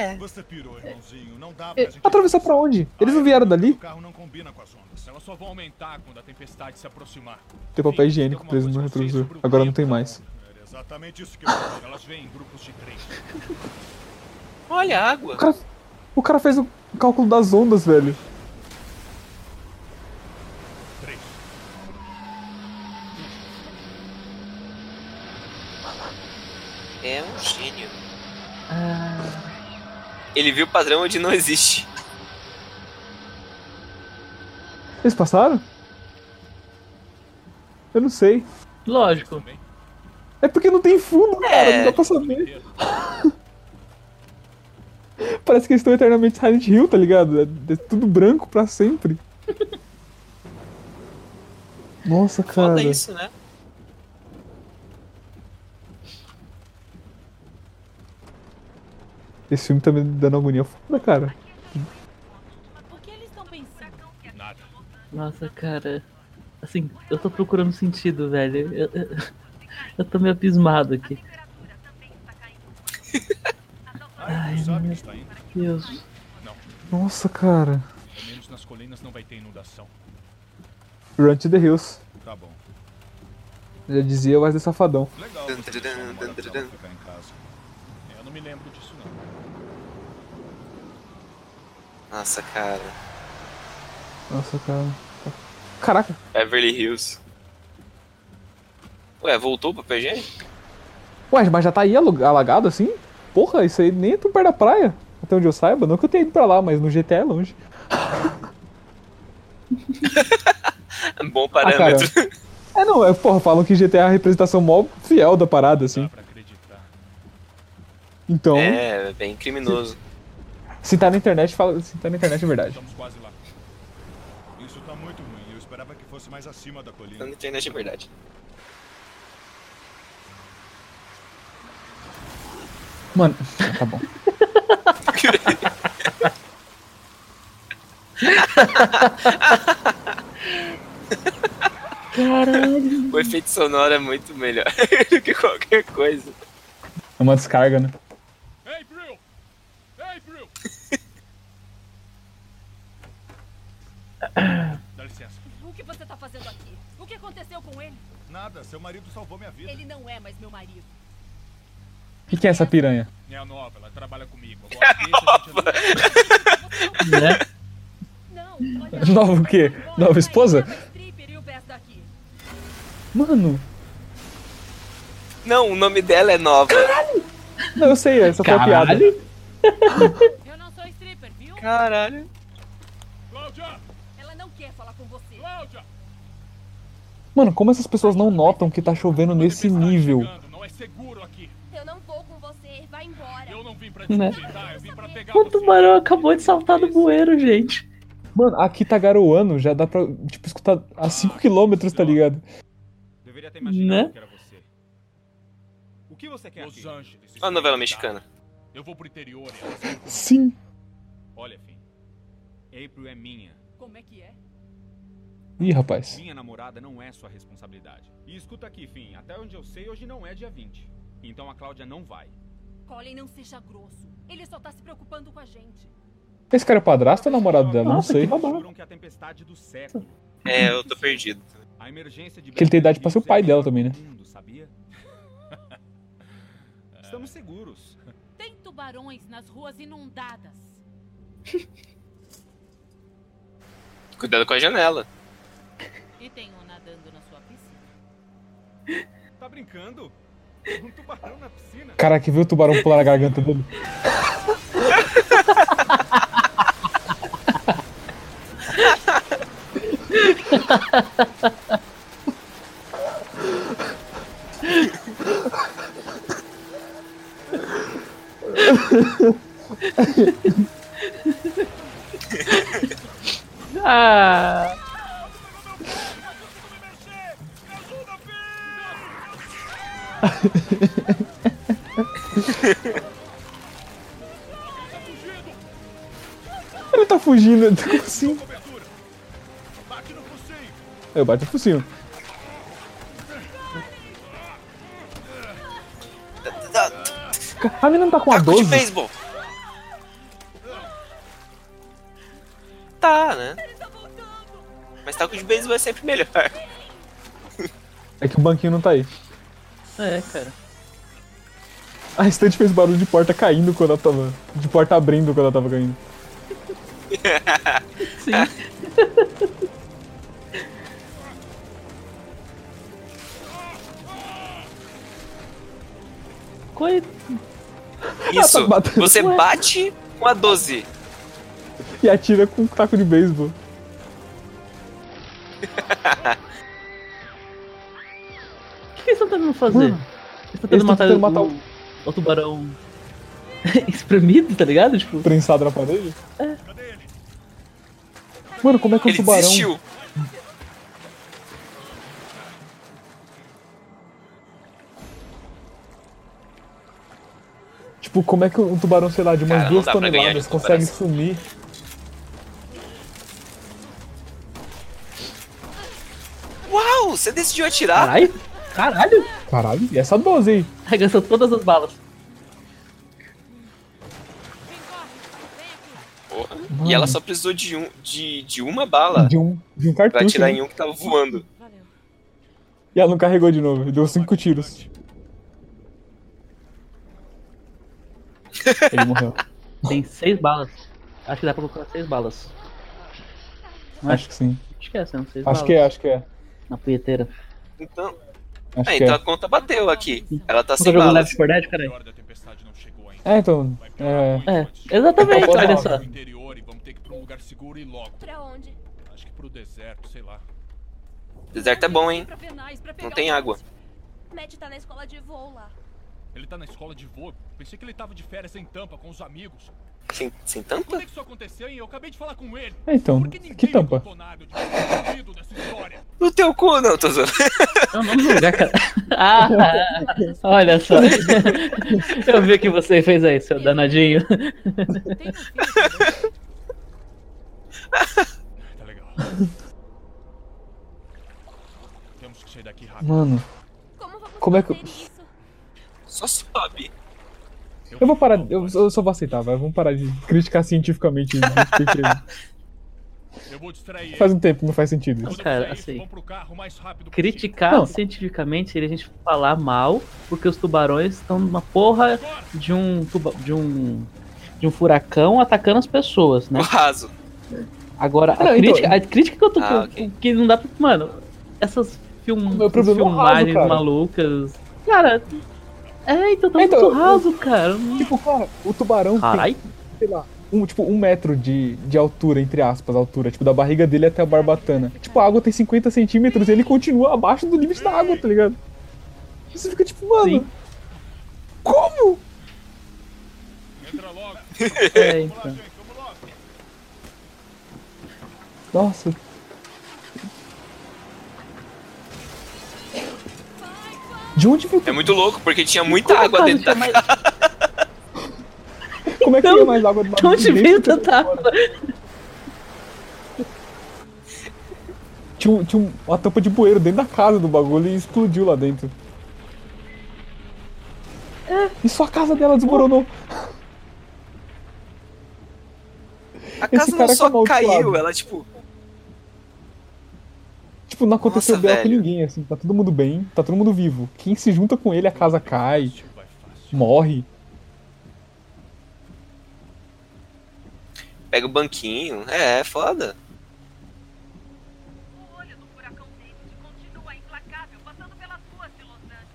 É. Você pirou, irmãozinho. Não dá pra É, gente... Atravessar pra onde? Eles não vieram dali? O carro não combina com as ondas. Elas só vão aumentar quando a tempestade se aproximar. Tem papel higiênico preso no retrovisor. Agora não tem mais. Era exatamente isso que eu. Elas vêm em grupos de três. olha a água. O cara, o cara fez o cálculo das ondas, velho. É um gênio. Ele viu o padrão onde não existe. Eles passaram? Eu não sei. lógico. É porque não tem fundo, cara. É. Não dá pra saber. Parece que eles estão eternamente Silent Hill, tá ligado? É, é tudo branco pra sempre. Nossa, cara. Foda isso, né? Esse filme tá me dando agonia foda, cara. Nossa, cara. Assim, eu tô procurando sentido, velho. Eu, eu, eu tô meio abismado aqui. Ai, indo. Deus. Nossa, cara. Pelo menos nas colinas não vai ter inundação. Run to the Hills. Tá bom. Já dizia o Wesley Safadão. Legal você dun, deixar uma dun, moral dun, dela dun. ficar em casa. É, Eu não me lembro disso não. Nossa, cara. Nossa, cara. Caraca. Beverly Hills. Ué, voltou pro PG? Ué, mas já tá aí alagado assim? Porra, isso aí nem é tão perto da praia. Até onde eu saiba. Não que eu tenha ido pra lá, mas no GTA é longe. Bom Ah, cara. parâmetro. É, não, é, porra, falam que GTA é a representação mó fiel da parada, assim. Dá pra acreditar. Então, É, bem criminoso. Se tá na internet, fala, se tá na internet é verdade. Estamos quase lá. Isso tá muito ruim. Eu esperava que fosse mais acima da colina. Na internet é verdade. Mano, tá bom. Caralho. O efeito sonoro é muito melhor do que qualquer coisa. É uma descarga, né? Ei, Brill! Ei, Brill! Dá licença. O que você tá fazendo aqui? O que aconteceu com ele? Nada, seu marido salvou minha vida. Ele não é mais meu marido. O que, que é essa piranha? É a nova, ela trabalha comigo. Agora deixa a gente Né? Não, olha. Nova o quê? Nova esposa? Daqui. Mano, Não, o nome dela é nova. não, eu sei, essa foi a piada. Caralho. Eu não sou stripper, viu? Caralho. Cláudia! Ela não quer falar com você. Cláudia! Mano, como essas pessoas não notam que tá chovendo nesse nível? Não é seguro aqui. Eu não vou com você, vai embora. Eu não vim pra Né? desconfiar, eu vim pra pegar O tubarão acabou de saltar do bueiro, gente. Mano, aqui tá garoando, já dá pra, tipo, escutar a 5km, tá ligado? Deveria ter imaginado Né? que era você. O que você quer Los aqui? Uma novela mexicana. Eu vou pro interior e elas. Sim. Olha, Finn. April é minha. Como é que é? Ih, rapaz. Minha namorada não é sua responsabilidade. E escuta aqui, Finn. Até onde eu sei, hoje não é dia 20. Então a Cláudia não vai. Colin, não seja grosso. Ele só tá se preocupando com a gente. Esse cara é padrasto ou namorado dela? Não Nossa, sei. que é a tempestade do século. É, eu tô perdido. A emergência de Que ele tem idade pra ser o pai dela também, né? Mundo, sabia? Estamos seguros. Tem tubarões nas ruas inundadas. Cuidado com a janela. E tem um nadando na sua piscina. Tá brincando? Um tubarão na piscina? Caraca, viu o tubarão pular na garganta dele? Ah! Ele tá fugindo, como assim? No. Eu bati o focinho. A menina não tá com a Taco de 12? beisebol. Tá, né? Mas taco de beisebol é sempre melhor. É que o banquinho não tá aí. É, cara. A estante fez barulho de porta caindo quando ela tava. De porta abrindo quando ela tava caindo. Sim. Coi... Isso. Tá. Você Ué. bate com a 12. E atira com um taco de beisebol. O que, que eles estão tentando fazer? Mano, eles estão tentando matar, tentando o, matar o... o tubarão espremido, tá ligado? Tipo, Prensado na parede? É. Mano, como é que um Ele tubarão. desistiu. Tipo, como é que um tubarão, sei lá, de umas Cara, duas toneladas consegue sumir? Uau, você decidiu atirar? caralho, caralho, Caralho, e essa 12 aí? arregaçou todas as balas. Porra. Mano. E ela só precisou de, um, de, de uma bala De um, de um pra cartucho. atirar né? em um que tava voando. Valeu. E ela não carregou de novo, deu cinco tiros. Ele morreu. Tem seis balas. Acho que dá pra colocar seis balas. Acho que sim. Acho que é, são seis Acho balas. que é, acho que é. Na punheteira. Então, Acho é, que então é. a conta bateu aqui. Ela tá Nunca sem balas. Left 4 Dead, cara? A hora da tempestade não chegou ainda. É, então. É. É, exatamente, Então, olha só. Pro interior e vamos ter que ir pra um lugar seguro e logo. Pra onde? Acho que pro deserto, sei lá. Deserto é bom, hein? Não tem água. Matt tá na escola de voo lá. Ele tá na escola de voo. Pensei que ele tava de férias em Tampa com os amigos. Sem, sem tampa? é que isso aconteceu, hein? Eu acabei de falar com ele. É, então. Por que tampa? Eu. No teu cu, não, tô zoando. O nome do lugar, cara. Ah, olha só. Eu vi o que você fez aí, seu danadinho. Tá legal. Temos que sair daqui rápido. Mano, Como vamos é que- fazer isso? Só sobe. Eu vou parar. Eu, eu só vou aceitar, vai. Vamos parar de criticar cientificamente faz um tempo que não faz sentido isso. Cara, assim. Criticar Não. cientificamente seria a gente falar mal porque os tubarões estão numa porra de um, tuba- de um de um furacão atacando as pessoas, né? O raso. Agora, a, Não, então- crítica, a crítica que eu tô. Ah, ok. Que não dá pra. Mano, essas film, Meu problema é o raso, filmagens cara. malucas. Cara. É, então tá Então, muito raso, cara. Tipo, cara, o tubarão Carai. tem, sei lá, um, tipo, um metro de, de altura, entre aspas, altura, tipo, da barriga dele até a barbatana. Tipo, a água tem 50 centímetros e ele continua abaixo do limite da água, tá ligado? Você fica tipo, mano. Como? Entra logo. É, então. Nossa. De onde veio? É muito louco, porque tinha muita água Cara, dentro da tinha casa. Como é que veio mais água do De onde veio tanta água? Tinha, um- tinha um- uma tampa de bueiro dentro da casa do bagulho e explodiu lá dentro. E só a casa dela desmoronou. A Esse casa não é só amaldiçoado. caiu, ela tipo. Tipo, não aconteceu Nossa, bem com ninguém, assim. Tá todo mundo bem, tá todo mundo vivo. Quem se junta com ele, a casa cai, morre. Pega o banquinho. É, é foda.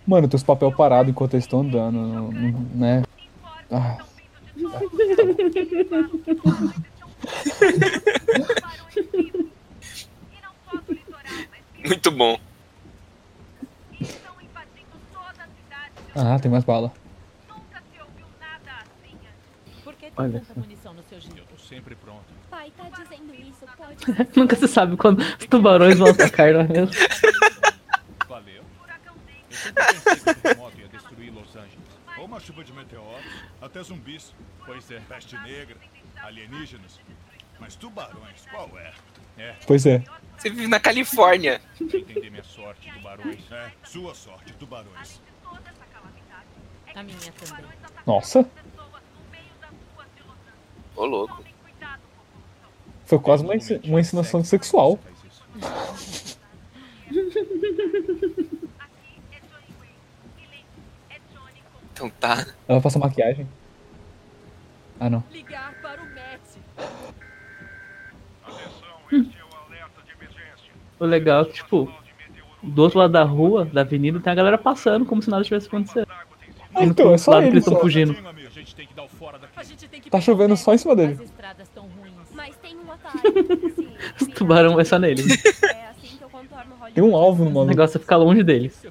Mano, teus papel parado enquanto eles estão andando, não- não- né? Ah, Muito bom. ah, tem mais bala. Por que tem Olha tanta só. munição no seu jipe? Eu tô sempre pronto. Pai tá dizendo isso, pode. Nunca se sabe quando os tubarões vão atacar, não é mesmo? Valeu. Eu sempre pensei que o terremoto ia destruir Los Angeles. Ou uma chuva de meteoros, até zumbis. Pois é. Peste negra, alienígenas. Mas tubarões, qual é? É, Pois é. Você vive na Califórnia. entender minha sorte, tubarões. É, sua sorte, tubarões. A minha também. Nossa, Ô, louco. foi quase uma, uma ensinação sexual. Então tá. Ela passa maquiagem. Ah, não. Ligar para o o legal é que, tipo, do outro lado da rua, da avenida, tem a galera passando como se nada tivesse acontecendo. Ah, então, é só eles. estão fugindo. Tá chovendo só em cima dele. Os tubarão vai só nele. Tem um alvo no maluco. O negócio é ficar longe deles.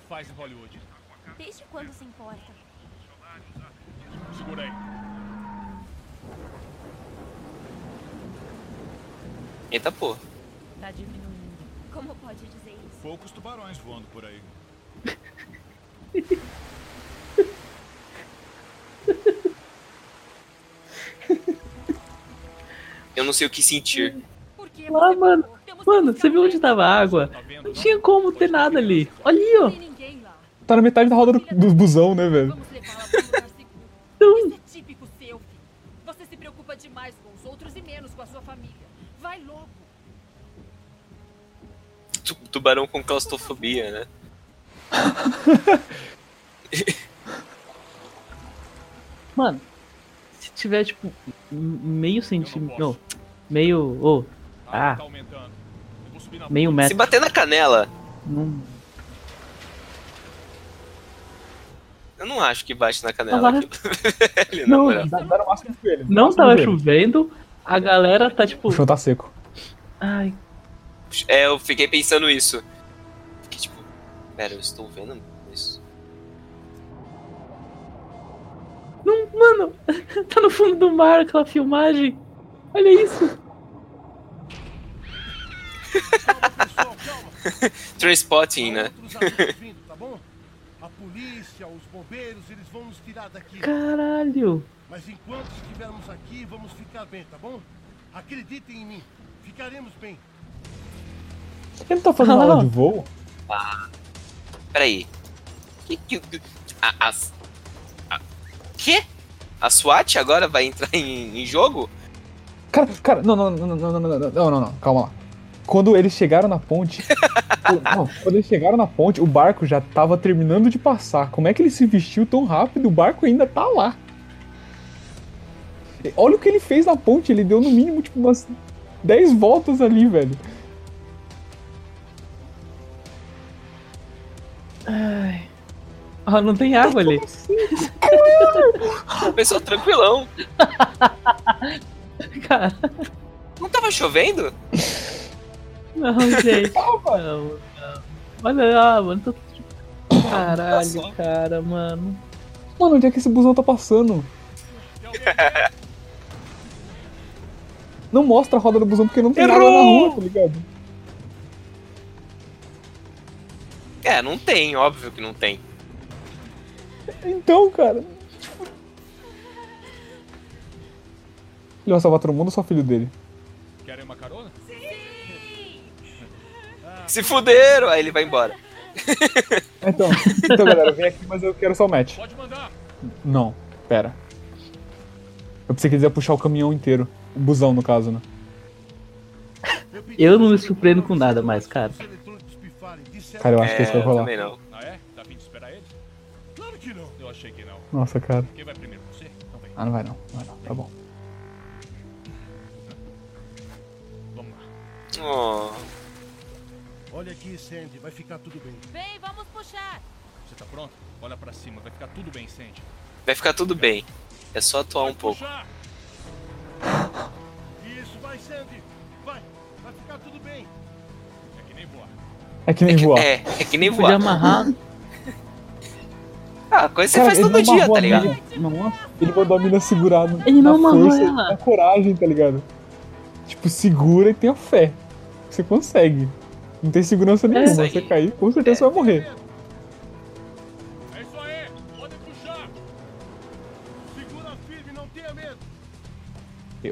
Eita porra. Poucos tubarões voando por aí. Eu não sei o que sentir. Lá, você mano. Mano, você viu onde tava a água? Tá Não não? tinha como ter nada ali. Olha aí, ó. Tá na metade da roda do, do busão, né, velho? Então, Tubarão com claustrofobia, né? Mano, se tiver, tipo, meio centímetro. Não, meio. Água Ah. tá aumentando. Eu vou subir na meio Se metro. bater na canela, Não, eu não acho que bate na canela. Tava- Ele, Não, não máximo do tava chovendo, a galera tá tipo. O chão tá seco. Ai, É, eu fiquei pensando isso. Fiquei tipo, pera, eu estou vendo isso. não, mano, tá no fundo do mar aquela filmagem. Olha isso. Calma, pessoal, calma. Transpotting, né? Tá? A polícia, os bombeiros, eles vão nos tirar daqui. Caralho. Mas enquanto estivermos aqui, vamos ficar bem, tá bom? Acreditem em mim. Ficaremos bem. Ele não tá fazendo Ah. aula de voo? Peraí. Que, que, a, as- a, quê? A SWAT agora vai entrar em, em jogo? Cara, cara, não, não, não, não, não, não, não, não, não, calma lá. Quando eles chegaram na ponte. o- não, quando eles chegaram na ponte, o barco já tava terminando de passar. Como é que ele se vestiu tão rápido? O barco ainda tá lá. E Olha o que ele fez na ponte, ele deu no mínimo tipo umas 10 voltas ali, velho. Ó, não tem água ali. O pessoal tranquilão. cara. Não tava chovendo? Não, gente. Não, não. Olha lá, mano. Tô... Caralho, cara, mano. Mano, onde é que esse busão tá passando? Não mostra a roda do busão porque não tem nada na Errou! rua, tá ligado? É, não tem, óbvio que não tem. Então, cara. Ele vai salvar todo mundo ou só filho dele? Querem uma carona? Se fuderam, aí ele vai embora. Então, então galera, vem aqui, mas eu quero só o match. Pode mandar. Não, pera. Eu pensei que eles iam puxar o caminhão inteiro. O busão, no caso, né? Eu não me surpreendo com nada mais, cara. Cara, eu acho que isso vai rolar. também não. Nossa, cara. Quem vai primeiro? Você? Então vem. Ah, não vai não. Não vai não. Tá bom. Vamos lá. Oh. Olha aqui, Sandy, vai ficar tudo bem. Vem, vamos puxar. Você tá pronto? Olha pra cima, vai ficar tudo bem, Sandy. Vai ficar tudo bem. É só atuar um pouco. Isso, vai, Sandy. Vai, vai ficar tudo bem. É que nem voar. É que nem voar. É, é que nem Podia voar. amarrar. Ah, coisa que você faz ele todo não dia, tá ligado? mina- Nossa, ele mandou a mina segurar Ele não na força, ela. na coragem, tá ligado? Tipo, segura e tenha fé. Você consegue. Não tem segurança nenhuma. aí. Você cair, com certeza você vai morrer. É isso aí! Podem puxar! Segura firme, não tenha medo.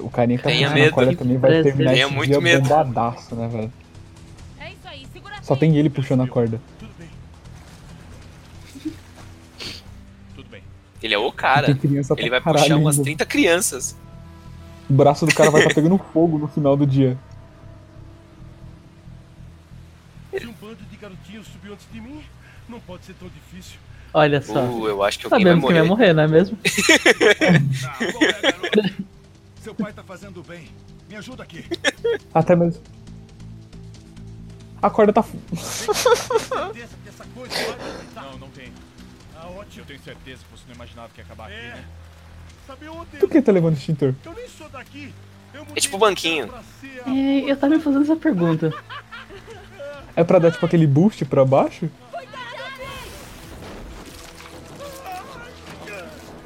O carinha que tá Tenha puxando a corda também vai Tenha terminar esse muito dia medo. bombadaço, né, velho? É isso aí, segura Só tem ele puxando a corda. Ele é o cara. Ele vai puxar caralho umas ainda. 30 crianças. O braço do cara vai estar pegando fogo no final do dia. Se um bando de garotinhos subiu antes de mim, não pode ser tão difícil. Olha só. Uh, eu acho que alguém vai Sabemos vai morrer. morrer, não é mesmo? Seu pai tá fazendo bem. Me ajuda aqui. Até mesmo. A corda tá. Ótimo. Eu tenho certeza que você não imaginava que ia acabar aqui, É. né? Sabe ontem Por que tá levando extintor? eu nem sou daqui. Eu É tipo banquinho. É, eu tava me fazendo essa pergunta. É pra dar tipo aquele boost pra baixo?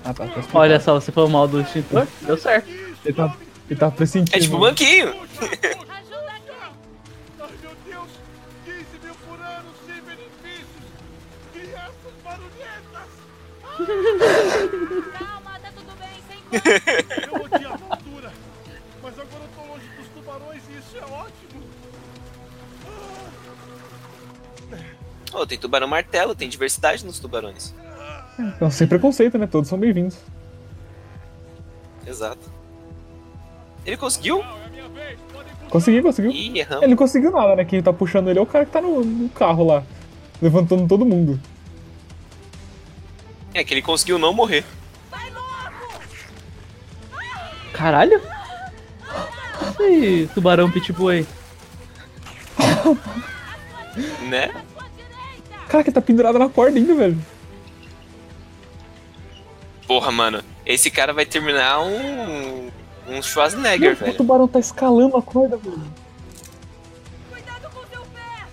Ah tá, tá. Olha só, você falou mal do extintor, deu certo. Ele tá, ele tá pressentindo. É tipo banquinho. Calma, tá tudo bem, sem. Eu odiava a altura, mas agora eu tô longe dos tubarões e isso é ótimo! Oh, tem tubarão martelo, tem diversidade nos tubarões. Não, sem preconceito, né? Todos são bem-vindos. Exato. Ele conseguiu? Consegui, conseguiu. Ih, erramos. Ele não conseguiu nada, né? Quem tá puxando ele é o cara que tá no, no carro lá. Levantando todo mundo. É que ele conseguiu não morrer. Caralho? Ih, tubarão pitbull Né? Cara, que tá pendurado na corda ainda, velho. Porra, mano. Esse cara vai terminar um. Um Schwarzenegger, o velho. tubarão tá escalando a corda, velho. Cuidado com seu pé.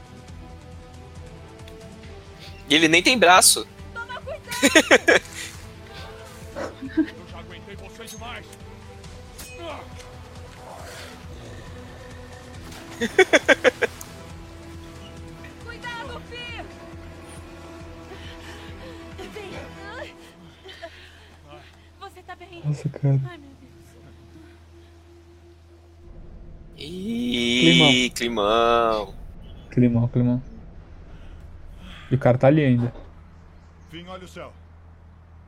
E ele nem tem braço. Eu já aguentei você demais. Cuidado, filho. Vem. Você tá bem? Nossa, cara. Ai, meu Deus. Ih, climão. Climão, climão. E o cara tá ali ainda. Fim, olha o céu.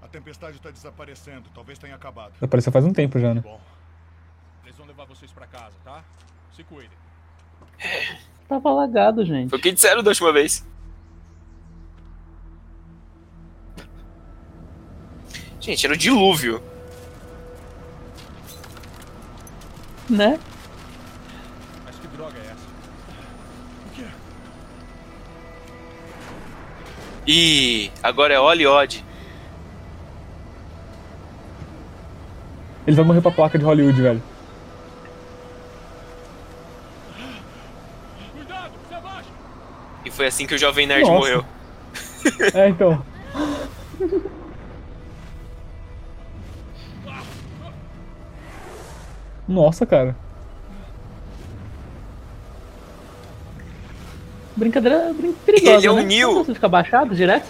A tempestade tá desaparecendo. Talvez tenha acabado. Apareceu faz um tempo já, né? Bom. Eles vão levar vocês pra casa, tá? Se cuidem. Tava alagado, gente. Foi o que disseram da última vez. Gente, era o dilúvio. Né? E agora é Hollywood. Ele vai morrer pra placa de Hollywood, velho. E foi assim que o jovem nerd Nossa. morreu. É, então. Nossa, cara. Brincadeira brin perigosa, Ele é o né? Neo. Você fica baixado direto?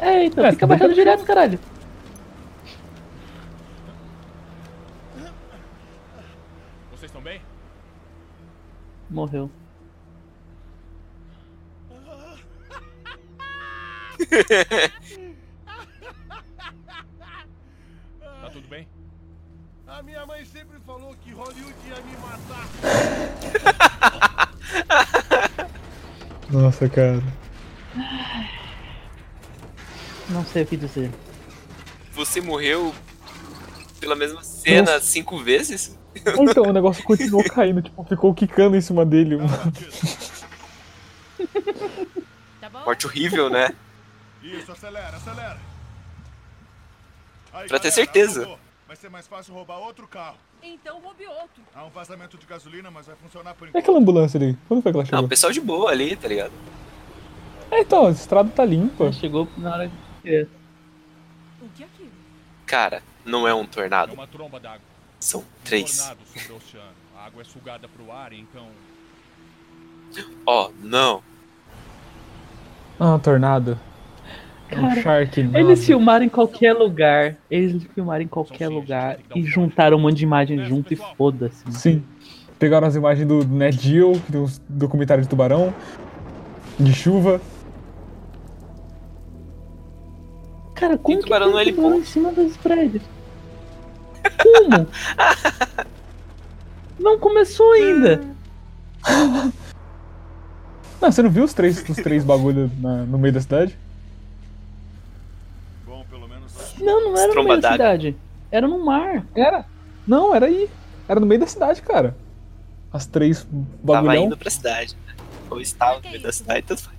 É, então, É, fica baixado direto, caralho. Vocês estão bem? Morreu. Tá tudo bem? A minha mãe sempre falou que Hollywood ia me matar. Nossa, cara. Não sei o que dizer. Você morreu pela mesma cena Nossa. cinco vezes? Então, o negócio continuou caindo, tipo, ficou quicando em cima dele. Tá bom? Morte horrível, né? Isso, acelera, acelera. Aí, Pra ter certeza. Vai ser mais fácil roubar outro carro. Então roube outro. Há um vazamento de gasolina, mas vai funcionar por enquanto. aquela ambulância ali? Quando foi que ela Não, chegou? o pessoal de boa ali, tá ligado? É, então, a estrada tá limpa. Chegou na hora que. O que é aquilo? Cara, não é um É tornado. uma tromba d'água. São Um três. tornado sobre o oceano. A água é sugada pro ar, então. Ó, não. Ah, tornado. É um Cara, shark. Eles filmaram em qualquer lugar. Eles filmaram em qualquer lugar e juntaram um monte de imagens junto e foda-se. mano. Sim. Pegaram as imagens do Ned Geo, que tem uns documentários de tubarão, de chuva. Cara, como que tubarão tem no tubarão em cima dos prédios? Como? Não começou ainda. Não, você não viu os três, os três bagulhos no meio da cidade? Bom, pelo menos. Não, não era no meio da cidade. Era no mar. Era. Não, era aí. Era no meio da cidade, cara. As três Tava bagulhão. indo pra cidade. Ou estava no meio da cidade, tanto faz.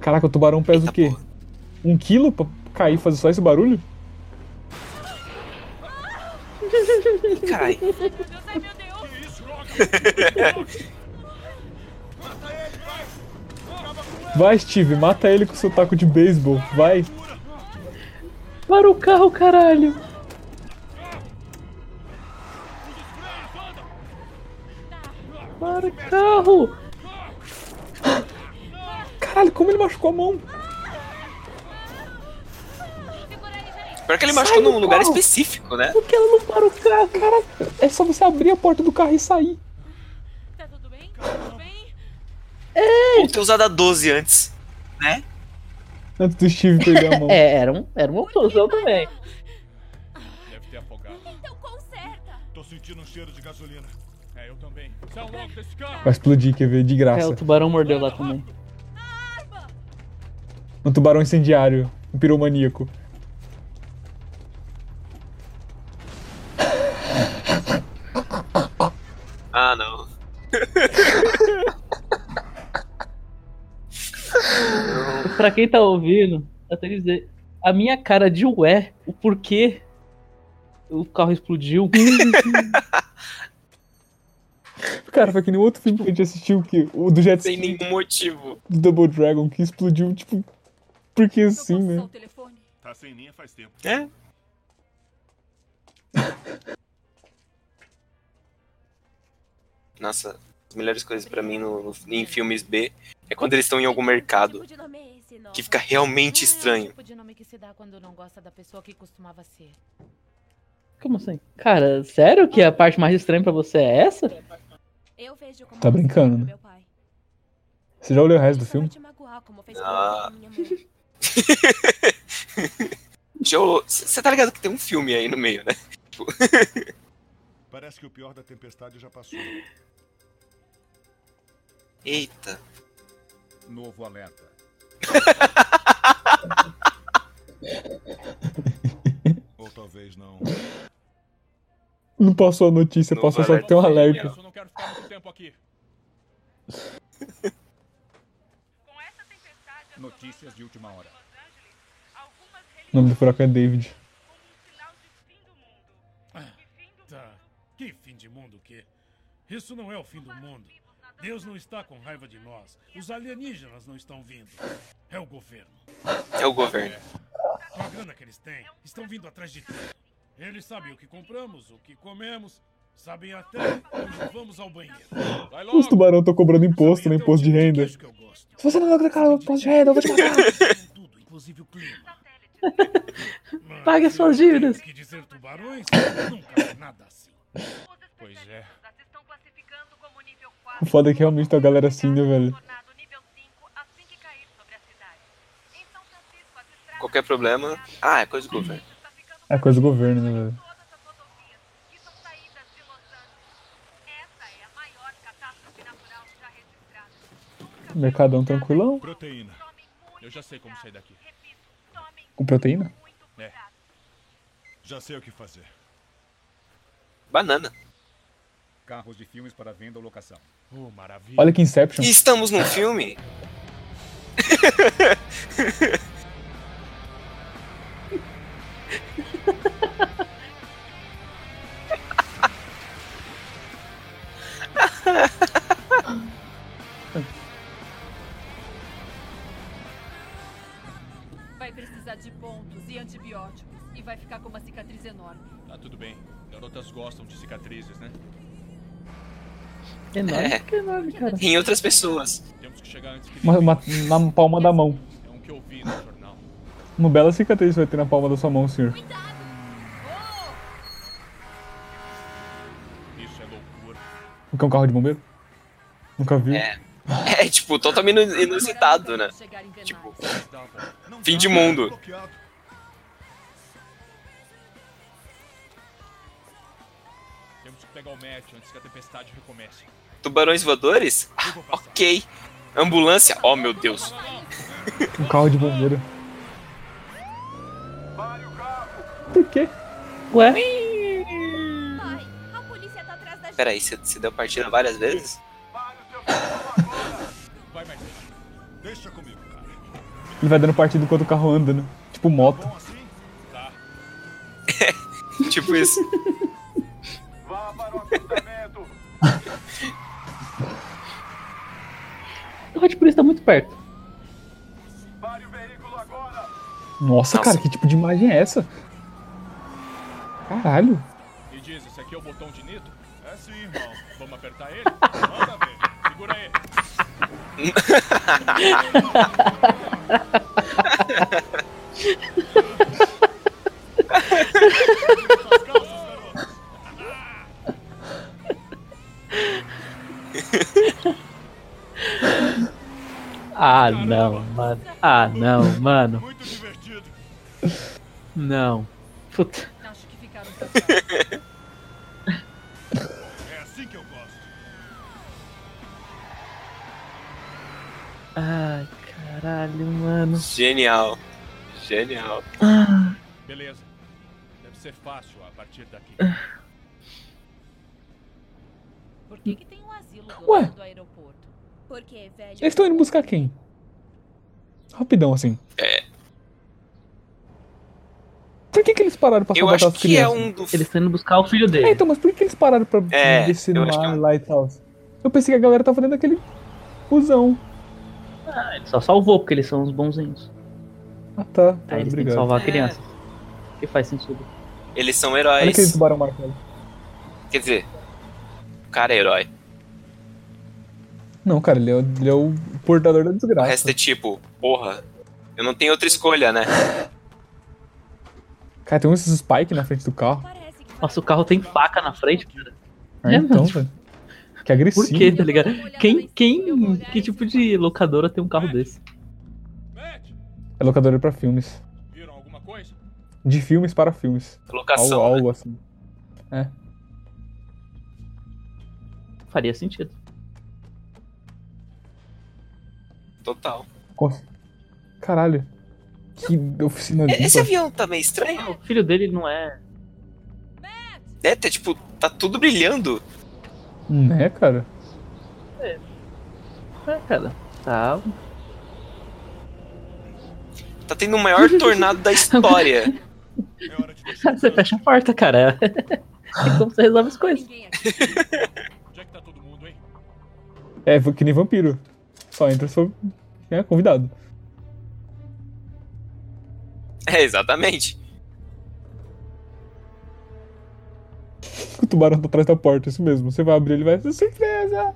Caraca, o tubarão pesa o quê? Um quilo pra cair e fazer só esse barulho? Cai. Vai, Steve, mata ele com seu taco de beisebol. Vai. Para o carro, caralho. Para o carro. Caralho, como ele machucou a mão? Pior que ele machucou num lugar carro. específico, né? Por que ela não para o carro? Caraca, é só você abrir a porta do carro e sair. Tá tudo bem? Tudo bem? Ou ter usado a 12 antes. Né? Antes do Steve perder a mão. É, era um, era uma solução também. Deve ter afogado. Então conserta. Tô sentindo um cheiro de gasolina. É, eu também. Saiam logo desse carro! Vai explodir, quer ver? De É, graça. o tubarão mordeu lá também. Um tubarão incendiário. Um piromaníaco. Ah, não. Pra quem tá ouvindo, eu tenho que dizer, a minha cara de ué, o porquê o carro explodiu. Cara, foi que nem outro filme que a gente assistiu, que, o do Jet Sem nenhum motivo. do Double Dragon, que explodiu, tipo, porque assim, né? Tá sem linha faz tempo. É? Nossa, as melhores coisas pra mim no, no- em filmes B é quando eles estão em algum mercado que fica realmente estranho. tipo de nome que se dá quando não gosta da pessoa que costumava ser. Como assim? Cara, sério que a parte mais estranha pra você é essa? Eu vejo como Tá brincando, né? meu pai. Você já olhou o resto do filme? Ah. você tá ligado que tem um filme aí no meio, né? Tipo, Parece que o pior da tempestade já passou. Eita. Novo alerta. Ou talvez não. Não passou a notícia, Não passou só que tem um alerta. Eu não quero ficar muito tempo aqui. Notícias de última hora. O nome do furacão é David. Tá. O que, fim de mundo o quê? Isso não é o fim do mundo. Deus não está com raiva de nós. Os alienígenas não estão vindo. É o governo. É o governo. Com a grana que eles têm, estão vindo atrás de tudo. Eles sabem o que compramos, o que comemos, sabem até onde vamos ao banheiro. Vai Os tubarão estão cobrando imposto, né? Imposto de renda. Se você não declarar o imposto de renda, eu vou te matar. Inclusive o clima. Pague as suas dívidas. Que dizer tubarões nunca é nada assim. Pois é. O foda é que realmente tá a galera assim, né, velho? Qualquer problema. Ah, é coisa do governo. É coisa do governo, né, velho? Mercadão tranquilão. Proteína. Eu já sei como sair daqui. Com proteína? É. Já sei o que fazer. Banana. Carros de filmes para venda ou locação. Oh, maravilha. Olha que Inception. E estamos num filme? Vai precisar de pontos e antibióticos. E vai ficar com uma cicatriz enorme. Tá tudo bem. Garotas gostam de cicatrizes, né? Enorme, É. que enorme, cara. Em outras pessoas. Temos que chegar antes que Uma, uma- na palma da mão. É um que eu vi no jornal. Uma bela cicatriz vai ter na palma da sua mão, senhor. Isso é loucura. O que é um carro de bombeiro? Nunca viu? É. É, tipo, totalmente inu- inusitado, né? Tipo, fim de mundo. Temos que pegar o match antes que a tempestade recomece. Tubarões voadores? Ah, ok. Ambulância? Oh, meu Deus. Um carro de bombeiro. Por quê? Ué? Pai, a polícia tá atrás da gente. Peraí, você, você deu partida várias vezes? Vai, mais Deixa comigo, cara. Ele vai dando partido enquanto o carro anda, né? Tipo moto. Tá. tipo isso. Vá para o. O Hot Police tá muito perto. Pare o veículo agora. Nossa, Nossa. cara, que tipo de imagem é essa? Caralho. E diz, esse aqui é o botão de nitro? É sim, irmão. Vamos apertar ele? Manda ver. Segura ele. Ah, não, mano. Ah, não, mano. Muito divertido. Não. Puta. Acho que ficaram É assim que eu gosto. Ai, caralho, mano. Genial. Genial. Ah, Beleza. Deve ser fácil a partir daqui. Porque, velho. Eles estão indo buscar quem? Rapidão, assim. É. Por que, que eles pararam pra Eu salvar acho as que é crianças? um do. Eles estão indo buscar o filho É, dele. então, mas por que, que eles pararam pra É, descer no é mar um- lá e tal? Eu pensei que a galera tava dentro daquele fusão. Ah, ele só salvou porque eles são os bonzinhos. Ah, tá. tá Aí eles têm que obrigado. salvar a criança. Que faz sentido. Eles são Olha aquele heróis. tubarão martelo. Quer dizer, o cara é herói. Não, cara, ele é, o- ele é o portador da O desgraça. resto é tipo, porra, eu não tenho outra escolha, né? Cara, tem uns spike na frente do carro. Nossa, o carro tem faca na frente, cara. É, então, velho. Que agressivo. Por quê, tá ligado? Quem, quem, que tipo de locadora tem um carro desse? É locadora pra filmes. Viram alguma coisa? De filmes para filmes. Locação, Algo, né? algo assim. É. Faria sentido. Total. Caralho. Que oficina E- Esse limpa. avião tá meio estranho. O filho dele não é. É, tá tipo, tá tudo brilhando. Né, cara? É, cara. Tá. Tá tendo o maior tornado da história. Você fecha a porta, cara. É como você resolve as coisas. Onde é que tá todo mundo, hein? É, que nem vampiro. Só entra se for é, convidado. É, exatamente. O tubarão tá atrás da porta, isso mesmo. Você vai abrir, ele vai ser surpresa.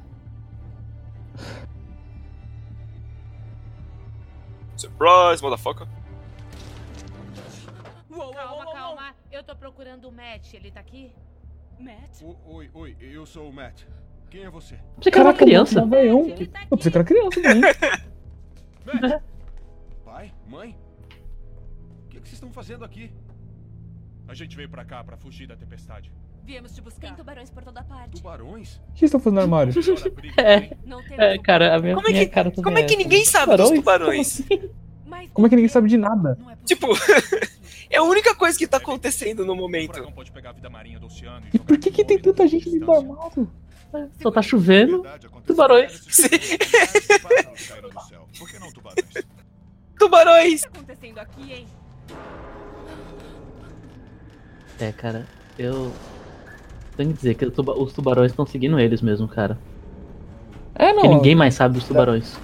Surprise, motherfucker. Calma, calma. Eu tô procurando o Matt. Ele tá aqui? Matt? O- Oi, oi, eu sou o Matt. Quem é você? Pensei que era uma criança. um Veião. Eu pensei que era criança também. Matt? Pai? Mãe? O que, que vocês estão fazendo aqui? A gente veio pra cá pra fugir da tempestade. Viemos te buscar. Tem tubarões por toda parte. Tubarões? O que vocês estão fazendo no armário? É, é, cara, a minha, Como é minha que- cara também como é que ninguém sabe dos tubarões? Como é que ninguém sabe de nada? Tipo, é a única coisa que tá acontecendo no momento. E por que, que tem tanta gente dentro do armário? Só tá chovendo. Tubarões. Tubarões? Tubarões! O que tá acontecendo aqui, hein? É, cara, eu. Tenho que dizer que tuba- os tubarões estão seguindo eles mesmo, cara. É, não. Porque ninguém mais sabe dos tubarões.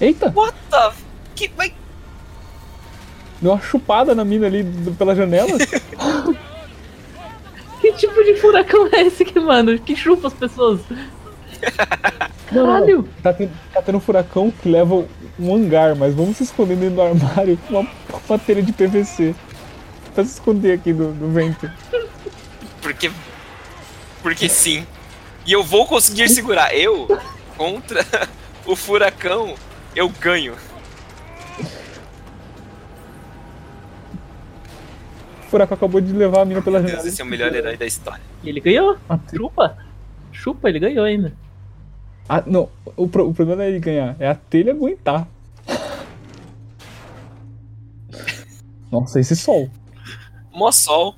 Eita! What the... Que... Vai... Deu uma chupada na mina ali do- pela janela. Que de furacão é esse que, mano? Que chupa as pessoas? Caralho! Tá, tendo, tá tendo um furacão que leva um hangar, mas vamos se esconder dentro do armário com uma, uma telha de PVC. Pra se esconder aqui do, do vento. Porque... Porque sim. E eu vou conseguir segurar. Eu, contra o furacão, eu ganho. O furacão acabou de levar a mina pela janela. Esse é o melhor herói da história. E ele ganhou. Chupa. Chupa, ele ganhou ainda. Ah, não. O, pro- o problema não é ele ganhar, é a telha aguentar. Nossa, esse sol. Mó sol.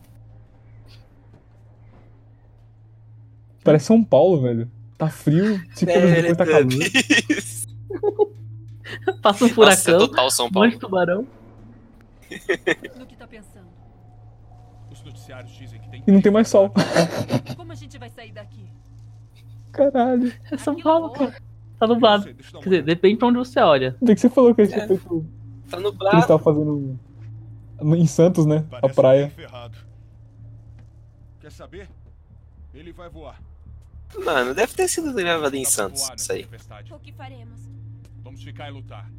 Parece São Paulo, velho. Tá frio, cinco anos depois tá calor. Passa um Nossa, furacão. total São um Paulo. monte de tubarão. No que tá pensando? Os noticiários dizem que tem. E não tem mais sol. Como a gente vai sair daqui? Caralho. É São Paulo, cara. Tá nublado. Quer dizer, depende pra onde você olha. Bem que você falou que eles tinham feito. Tá eles nublado. estavam fazendo. Em Santos, né? A Parece praia. alguém ferrado. Quer saber? Ele vai voar. Mano, deve ter sido gravado em Santos, isso aí. O que faremos? Vamos ficar e lutar.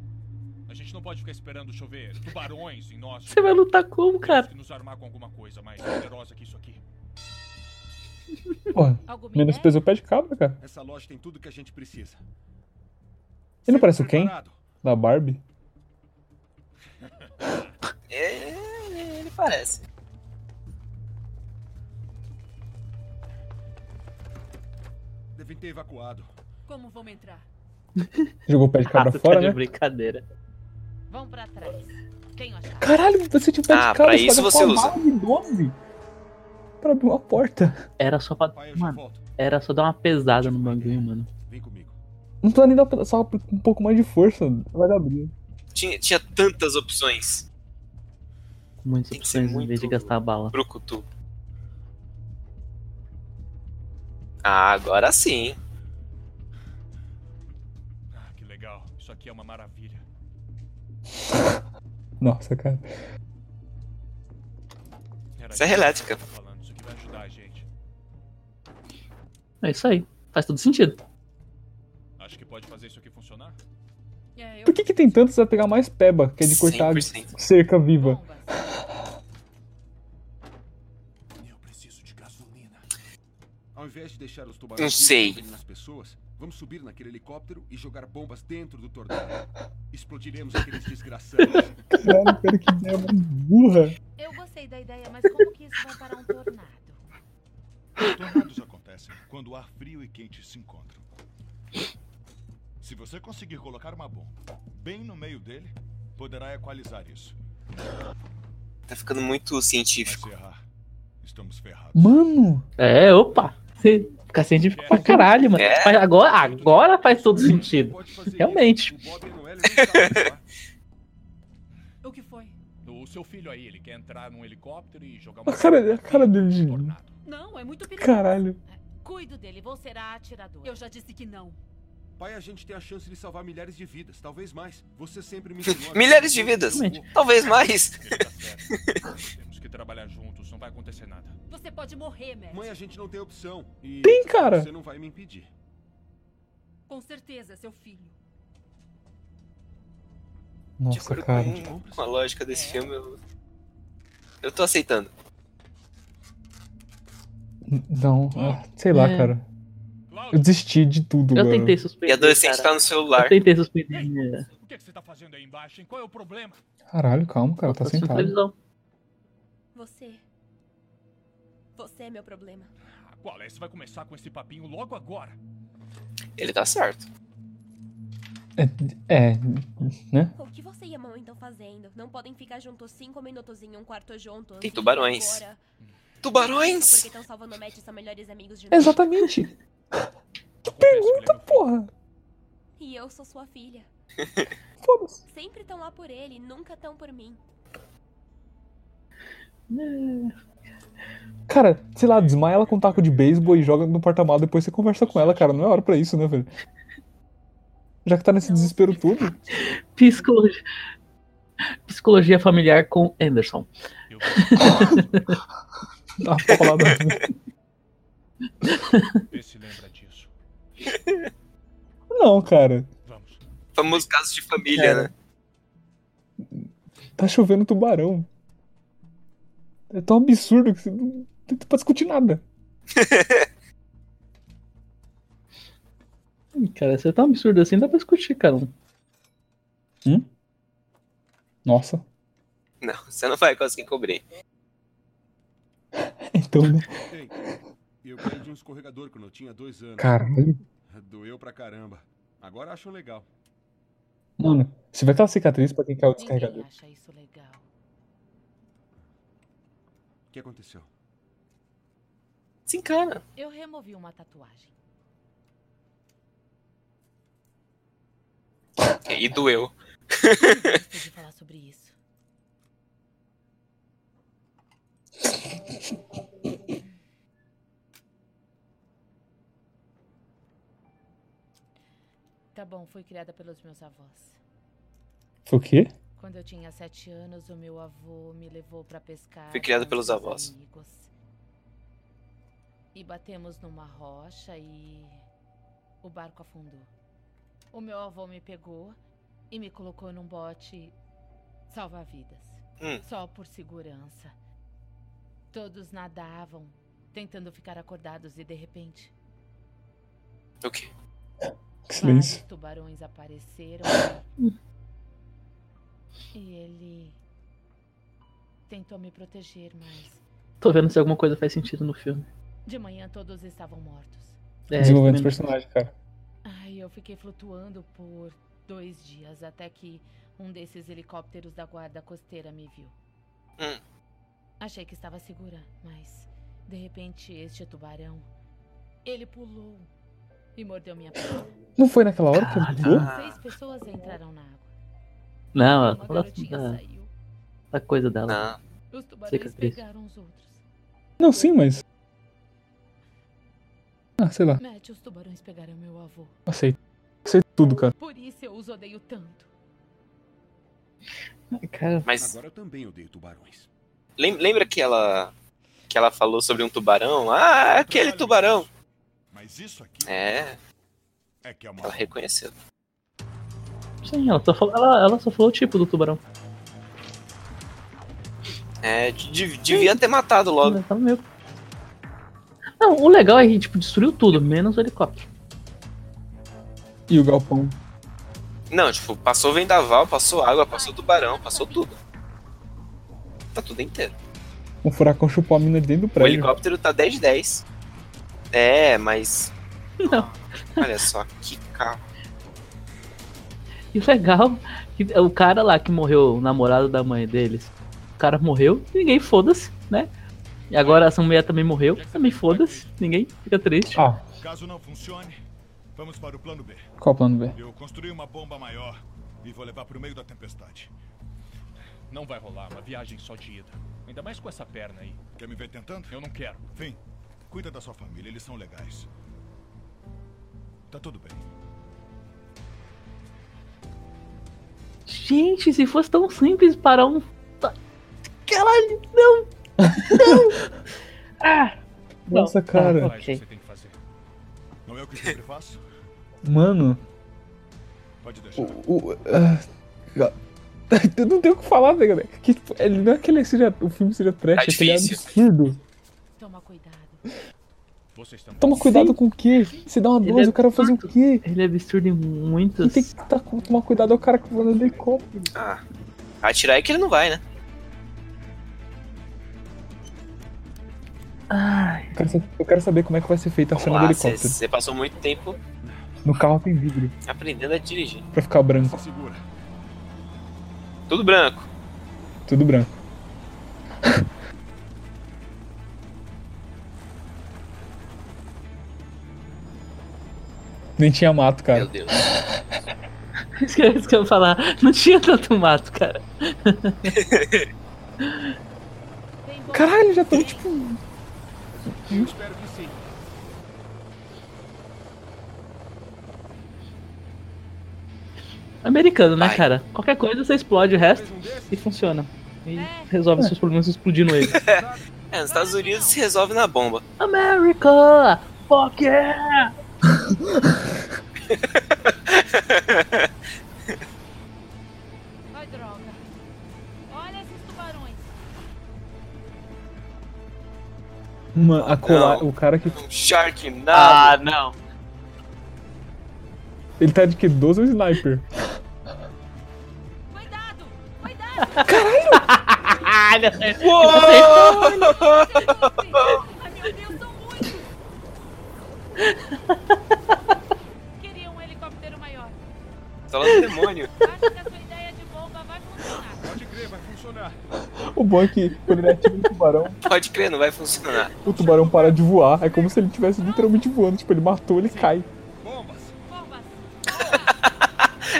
A gente não pode ficar esperando chover tubarões em nós. Você vai lutar como, cara? Temos que nos armar com alguma coisa mais poderosa que isso aqui. Porra, menos peso pé de cabra, cara. Essa loja tem tudo que a gente precisa. Ele não parece o Ken? Da Barbie? É, ele parece. Devem ter evacuado. Como vamos entrar? Jogou o pé de cabra Ah, fora, tá de né? brincadeira. Vamos pra trás. Tenho a chave. Caralho, você tinha pé Ah, de cabra. pra isso você usa. bala de 12 pra abrir uma porta. Era só pra. Pai, Mano, era só dar uma pesada no bagulho, mano. Vem comigo. Não precisa nem dar só um pouco mais de força. Vai abrir. Tinha, tinha tantas opções. Muitas Tem opções em vez de gastar a bala. Brucutu. Ah, agora sim. Ah, que legal. Isso aqui é uma maravilha. Nossa, cara. Serra que elétrica. É isso aí. Faz todo sentido. Acho que pode fazer isso aqui funcionar? É. Por que, que tem tantos a pegar mais peba, que é de cortar 100%. cerca viva? Eu preciso de gasolina. Ao invés de deixar os tubarões Não sei. Vamos subir naquele helicóptero e jogar bombas dentro do tornado. Explodiremos aqueles desgraçados. Caralho, cara, que ideia mais burra. Eu gostei da ideia, mas como que isso vai parar um tornado? Tornados acontecem quando o ar frio e quente se encontram. Se você conseguir colocar uma bomba bem no meio dele, poderá equalizar isso. Tá ficando muito Mas científico. se errar, estamos ferrados. Mano! É, opa. Você fica científico pra caralho, mano. É. Agora, agora faz todo sentido. Realmente. O que foi? O seu filho aí, ele quer entrar num helicóptero e jogar uma A cara, a cara dele de. Não, é muito perigoso. Caralho. Cuido dele, vou ser a atiradora. Eu já disse que não. Pai, a gente tem a chance de salvar milhares de vidas, talvez mais. Você sempre me Milhares de vidas. Talvez mais. Temos que trabalhar juntos, não vai acontecer nada. Você pode morrer, Matt. Mãe, a gente não tem opção. E Tem, cara. Você não vai me impedir. Com certeza, seu filho. De Nossa, acordo cara. com, com a lógica desse filme, eu, eu tô aceitando. Não, ah, sei lá, É. cara. Eu desisti de tudo, Eu agora. tentei suspender. E adolescente cara. tá no celular. Eu tentei suspender. minha- O que, é que você tá fazendo aí embaixo, hein? Qual é o problema? Caralho, calma, cara, tá sentado. televisão. Você. Você é meu problema. Ah, Qual é? Você vai começar com esse papinho logo agora. Ele tá certo. É, né? O que você e a mamãe estão fazendo? Não podem ficar juntos cinco minutos em um quarto juntos. Tem tubarões. Tubarões? Porque estão salvando o Matt e são melhores amigos de. Exatamente. Que pergunta, porra. E eu sou sua filha. Foda-se. Sempre estão lá por ele, nunca estão por mim. Cara, sei lá, desmaia ela com um taco de beisebol e joga no porta-malas, depois você conversa com ela, cara. Não é hora pra isso, né, velho? Já que tá nesse desespero todo. Psicologia. Psicologia familiar com Anderson. Dá uma paulada. Vê se lembra. Não, cara. Famoso caso de família, Cara. né? Tá chovendo tubarão. É tão absurdo que você não tem pra discutir nada. Cara, você é tão absurdo assim, dá pra discutir, cara. Hum? Nossa. Não, você não vai conseguir cobrir. Então, né? Ei, eu de um escorregador quando eu tinha dois anos. Caralho. Doeu pra caramba. Agora acho legal. Mano, você vê aquela cicatriz pra quem caiu o descarregador? acha isso legal. O que aconteceu? Sim, cara. Eu removi uma tatuagem. E doeu. De falar sobre isso. Tá bom, fui criada pelos meus avós. Foi o quê? Quando eu tinha sete anos, o meu avô me levou pra pescar. Fui criada pelos avós. amigos. E batemos numa rocha e o barco afundou. O meu avô me pegou e me colocou num bote salva-vidas. Hum. Só por segurança. Todos nadavam, tentando ficar acordados e de repente O quê? Que silêncio. vários tubarões apareceram e ele tentou me proteger, mas Tô vendo se alguma coisa faz sentido no filme. de manhã todos estavam mortos. É, Desenvolvendo os personagens, cara. Ai, eu fiquei flutuando por dois dias até que um desses helicópteros da guarda costeira me viu. Hum. Achei que estava segura, mas de repente este tubarão ele pulou e mordeu minha perna. Não foi naquela hora que ele pulou? Seis pessoas entraram na água. Não, ela garotinha da, saiu. da coisa dela. Os tubarões pegaram os outros. Não, sim, mas. Ah, sei lá. Matt, os tubarões pegaram meu avô. Aceito. Aceito tudo, cara. Por isso eu os odeio tanto. Cara, Mas Agora eu também odeio tubarões. lem- lembra que ela que ela falou sobre um tubarão? Ah, aquele tubarão. Mas isso aqui É, é que é uma ela reconheceu. sim, ela só falou, ela, ela só falou o tipo do tubarão. É, de- devia ter matado logo. Meio- Não, o legal é que tipo, destruiu tudo, menos o helicóptero. E o galpão. Não, tipo, passou vendaval, passou água, passou tubarão, passou tudo. Tá tudo inteiro. Um furacão chupou a mina de dentro do O prédio. helicóptero tá 10 de 10. É, mas. Não. Olha só, que carro. E o legal que o cara lá que morreu, o namorado da mãe deles, o cara morreu, ninguém foda-se, né? E agora essa mulher também morreu, também foda-se, ninguém fica triste. Ah, Caso não funcione, vamos para o plano B. qual o plano B? Eu construí uma bomba maior e vou levar para o meio da tempestade. Não vai rolar uma viagem só de ida. Ainda mais com essa perna aí. Quer me ver tentando? Eu não quero. Fim, Cuida da sua família, eles são legais. Tá tudo bem. Gente, se fosse tão simples para um. Caralho, não! Não! ah! Nossa, Não, cara. tá, ok. Não é o que sempre faço? Mano. Pode deixar. O, o- ah, eu não tenho o que falar, né, galera? Que, tipo, ele não é que ele seja, o filme seja trash, Tá é que ele é absurdo. Toma cuidado. Toma cuidado com o quê? Se dá uma dose, é o cara vai fazer o quê? Ele é absurdo em muitas. Quem tem que tá, tomar cuidado é o cara que voa no helicóptero. Ah, atirar é que ele não vai, né? Ai. Eu quero, eu quero saber como é que vai ser feita a cena do helicóptero. Você passou muito tempo No carro tem vidro, aprendendo a dirigir. pra ficar branco. Tudo branco. Tudo branco. Nem tinha mato, cara. Meu Deus. Isso que, isso que eu ia falar. Não tinha tanto mato, cara. Caralho, já estão tipo. Eu espero que sim. Americano, né, cara? Qualquer coisa você explode o resto e funciona. E resolve seus problemas explodindo ele. É, nos Estados Unidos se resolve na bomba. America! Fuck yeah! Ai, droga. Olha esses tubarões. Uma, a colar, o cara que. Sharknado. Ah, não. Ele tá de que? 12 ou sniper? Caralho! Queria um helicóptero maior. Sala do demônio. Acho que a sua ideia de bomba vai funcionar. Pode crer, vai funcionar. O bom é que quando ele atira no tubarão, Pode crer, não vai funcionar. o tubarão para de voar. É como se ele estivesse literalmente voando. Tipo, ele matou, ele cai.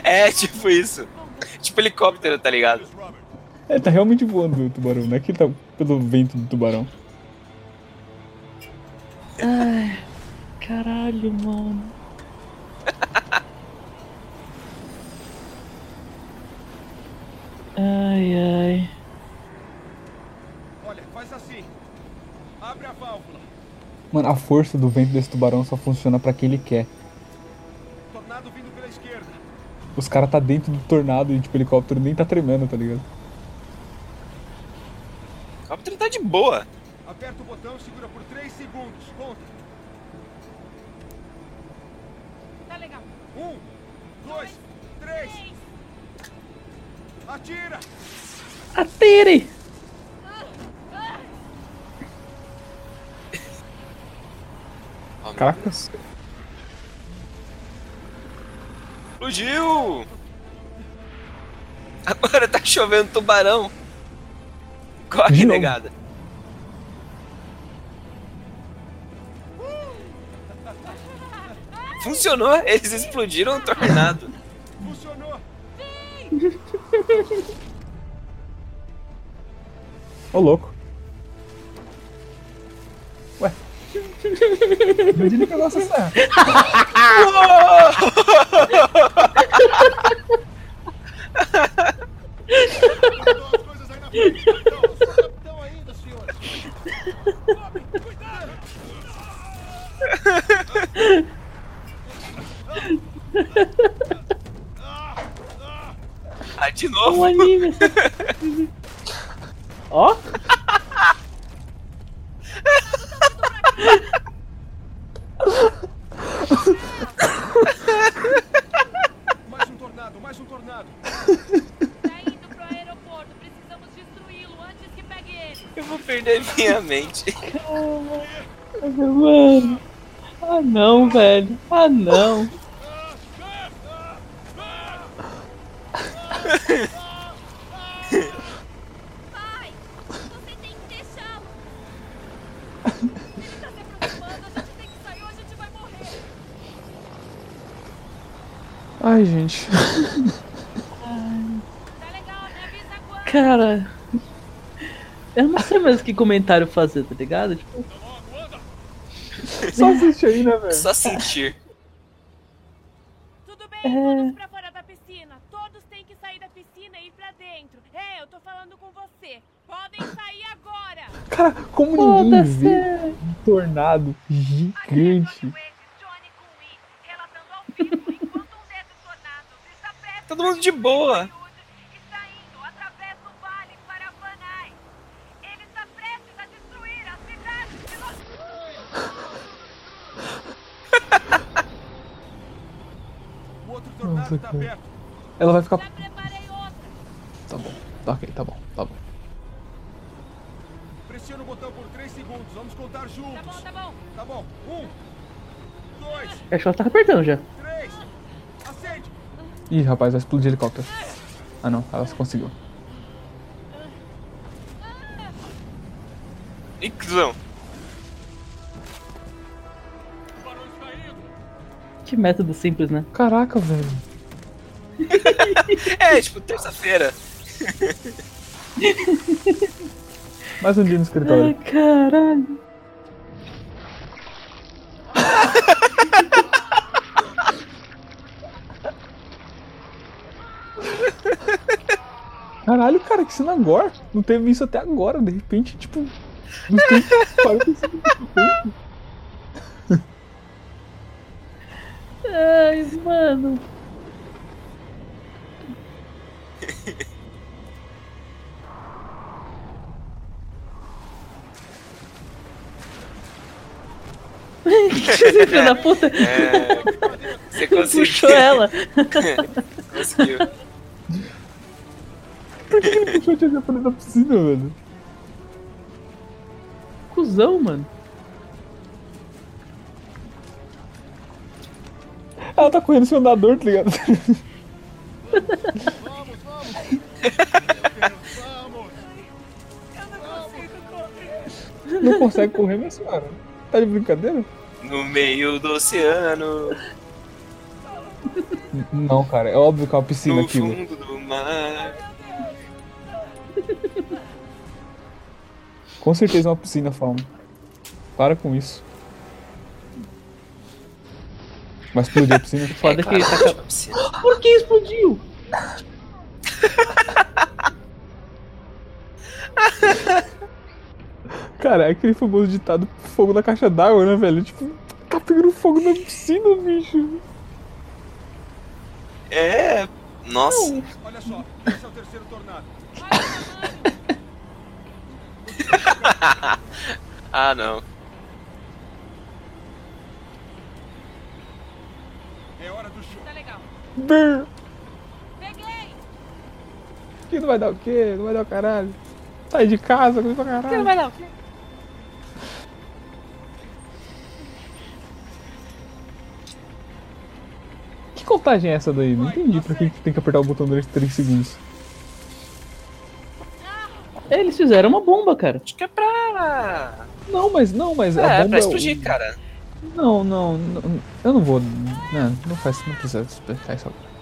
É, tipo isso. Tipo helicóptero, tá ligado? É, tá realmente voando o tubarão, não é que ele tá pelo vento do tubarão. Ai, caralho, mano. Ai, ai. Olha, faz assim. Abre a válvula. Mano, a força do vento desse tubarão só funciona pra quem ele quer. Tornado vindo pela esquerda. Os caras tá dentro do tornado e tipo, o helicóptero nem tá tremendo, tá ligado? O helicóptero tá de boa. Aperta o botão e segura Atira! Atire! Caraca. Explodiu! Agora tá chovendo tubarão. Corre, De negada. Funcionou, eles explodiram o tornado. Funcionou! Ô, louco. Ué. De onde ele pegou essa serra? Ah, de novo. Um anime. Ó. Mais um tornado, mais um tornado. Tá indo pro aeroporto. Precisamos destruí-lo antes que pegue ele. Eu vou perder minha mente. Mano. Ah não, velho. Ah não. Pai, você tem que deixá-lo. Ele tá se aproximando. A gente tem que sair ou a gente vai morrer. Cara. Eu não sei mais que comentário fazer, tá ligado? Tipo. Só assiste aí, né, velho? Só sentir. Tudo bem, É. todos pra fora da piscina. Todos têm que sair da piscina e ir pra dentro. É, eu tô falando com você. Podem sair agora. Cara, como ninguém vê um tornado gigante? Todo mundo de boa. O outro tornado Nossa, tá. Ela vai ficar. Tá bom, tá ok, tá bom, tá bom. Pressiona o botão por 3 segundos. Vamos contar juntos. Tá bom, tá bom. Tá bom. Um, dois, Acho que ela tá apertando já. Ih, rapaz, vai explodir helicóptero. Ah não, ela conseguiu. Ih, cuzão. Que método simples, né? Caraca, velho. É, tipo, terça-feira. Mais um dia no escritório. Ai, caralho. Caralho, cara, que cena agora. Não teve isso até agora, de repente, tipo. Nos tempos 45 tempo. Ai, mano. Filho da puta. É, você conseguiu. Puxou ela. Conseguiu. Por que ele puxou a tia pra dentro da piscina, velho? Cusão, mano. Ela tá correndo sem andador, tá ligado? Não consegue correr, minha senhora. Tá de brincadeira? No meio do oceano, Não, cara, é óbvio que é uma piscina no aquilo. fundo do mar. Com certeza é uma piscina, Fauna. Para com isso. Vai explodir a piscina? Foda que ele tá acab- Por que explodiu? Cara, é aquele famoso ditado fogo na caixa d'água, né, velho? Tipo, tá pegando fogo na piscina, bicho. É. Nossa. Olha só, esse é o terceiro tornado. ah, não. É hora do show. Tá legal. Brr. Peguei. Que não vai dar o quê? Não vai dar o caralho. Sai de casa, coisa pra caralho. Que não vai dar o quê? Que contagem é essa daí? Não entendi pra que que tem que apertar o botão durante 3 segundos. Eles fizeram uma bomba, cara. Acho que é pra. Não, mas não, mas a É, bomba pra é explodir, cara. Não, não, não, eu não vou. Não, não faz, não precisa explicar isso agora.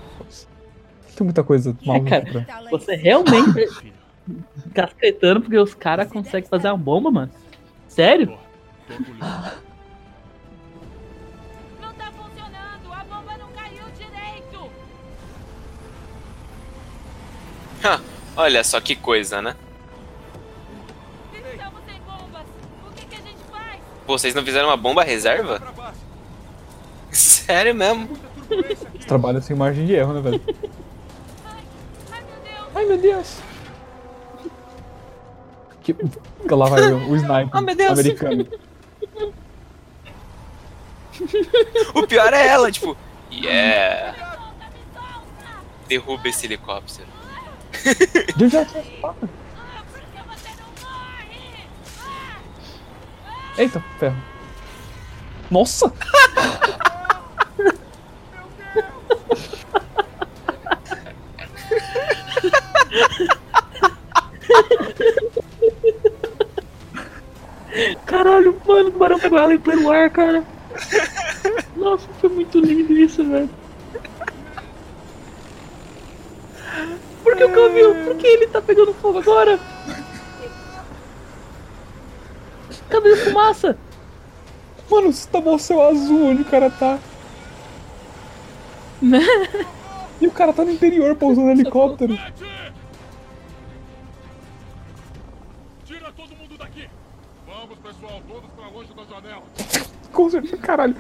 Tem muita coisa É, maluca cara, pra. você realmente tá acreditando porque os caras conseguem fazer uma bomba, mano? Sério? Não tá funcionando. A bomba não caiu direito. Ha, Olha só que coisa, né? Pô, Vocês não fizeram uma bomba reserva? Sério mesmo? Você trabalha sem margem de erro, né, velho? Ai, meu Deus! Que... Lá vai o, o sniper Oh, meu Deus. americano. O pior é ela, tipo, yeah. Derruba esse helicóptero. Eita, ferro. Nossa! Caralho, mano, o tubarão pegou ela em pleno ar, cara. Nossa, foi muito lindo isso, velho. Por que o Calvin? Por que ele tá pegando fogo agora? Cadê a fumaça? Mano, você tá bom céu azul onde o cara tá. e o cara tá no interior pousando no helicóptero. Tira todo mundo daqui! Vamos, pessoal, todos pra longe da janela. Com certeza, caralho.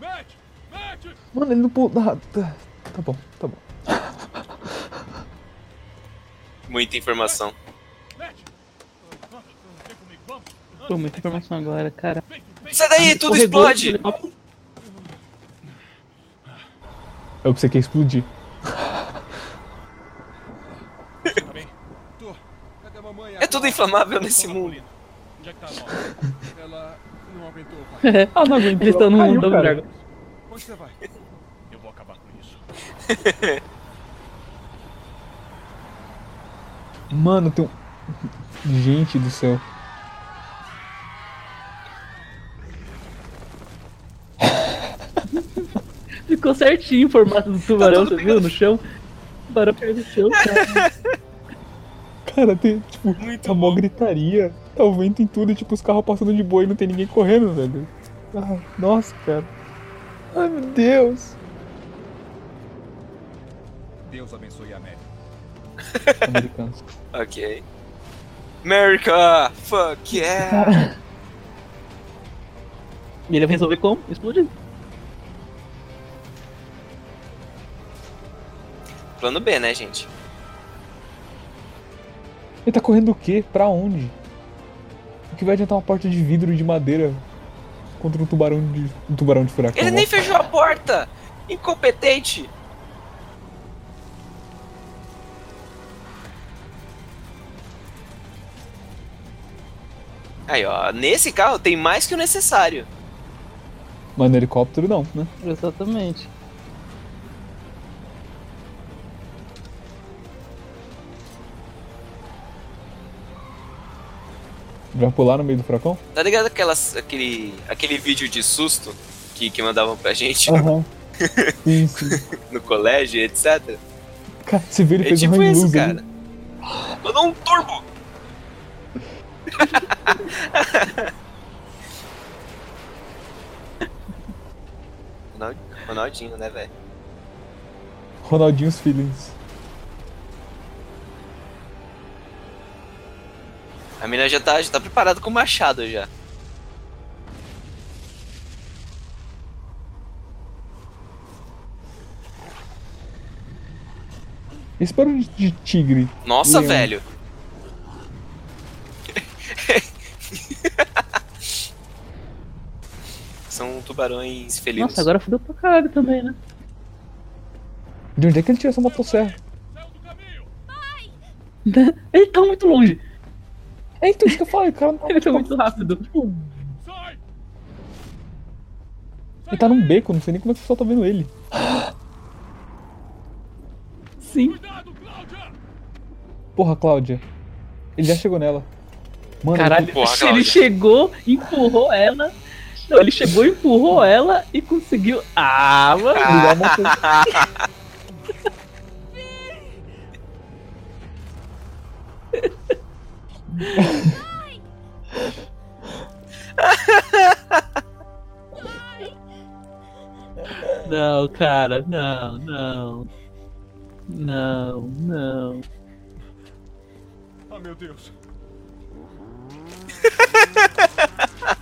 Mete! Mete! Mano, ele não pulou. Ah, tá, tá bom, tá bom. Muita informação. Pô, muita informação agora, cara. Sai daí, tudo Corredor, explode! Eu pensei que ia explodir. Cadê a mamãe? É tudo inflamável nesse mundo. Onde é que tá a? Ela não aguentou, pai. É. Ah, não aguentou. Eles estão no mundo do. Dragon. Onde você vai? Eu vou acabar com isso. Mano, tem um. Gente do céu. Ficou certinho o formato do tubarão, você viu? No chão. O tubarão caiu no chão, cara. Cara, tem, tipo, tá mó gritaria. Tá o vento em tudo e, tipo, os carros passando de boa e não tem ninguém correndo, velho. Ai, nossa, cara. Ai, meu Deus. Deus abençoe a América. Americanos. Ok. America! Fuck yeah! E ele vai resolver como? Explodindo. Plano B, né, gente? Ele tá correndo o quê? Pra onde? O que vai adiantar uma porta de vidro de madeira contra um tubarão de. um tubarão de furacão? Ele nem fechou a porta! Incompetente! Aí, ó, nesse carro tem mais que o necessário. Mas no helicóptero não, né? Exatamente. Vai pular no meio do furacão? Tá ligado aquelas, aquele, aquele vídeo de susto que, que mandavam pra gente Aham. Sim, sim. no colégio, etc? Cara, você viu ele É fez tipo um isso, cara. Mandou um turbo! Ronald- Ronaldinho, né, velho? Ronaldinho's feelings. A mina já tá, já tá preparada com o machado já. Esse barulho de tigre. Nossa, Leão. velho. São tubarões felinos. Nossa, agora fudeu pra caralho também, né? De onde é que ele tirou essa motosserra? Ele tá muito longe. É então isso que eu falei, o cara não tá Ele tá muito rápido. Ele tá num beco, não sei nem como é que o pessoal tá vendo ele. Sim. Porra, Cláudia. Ele já chegou nela. Mano, Caralho, ele- ele chegou, empurrou ela. Não, ele chegou, empurrou ela e conseguiu. Ah, mano. Não, cara, não, não. Não, não. Ah, meu Deus.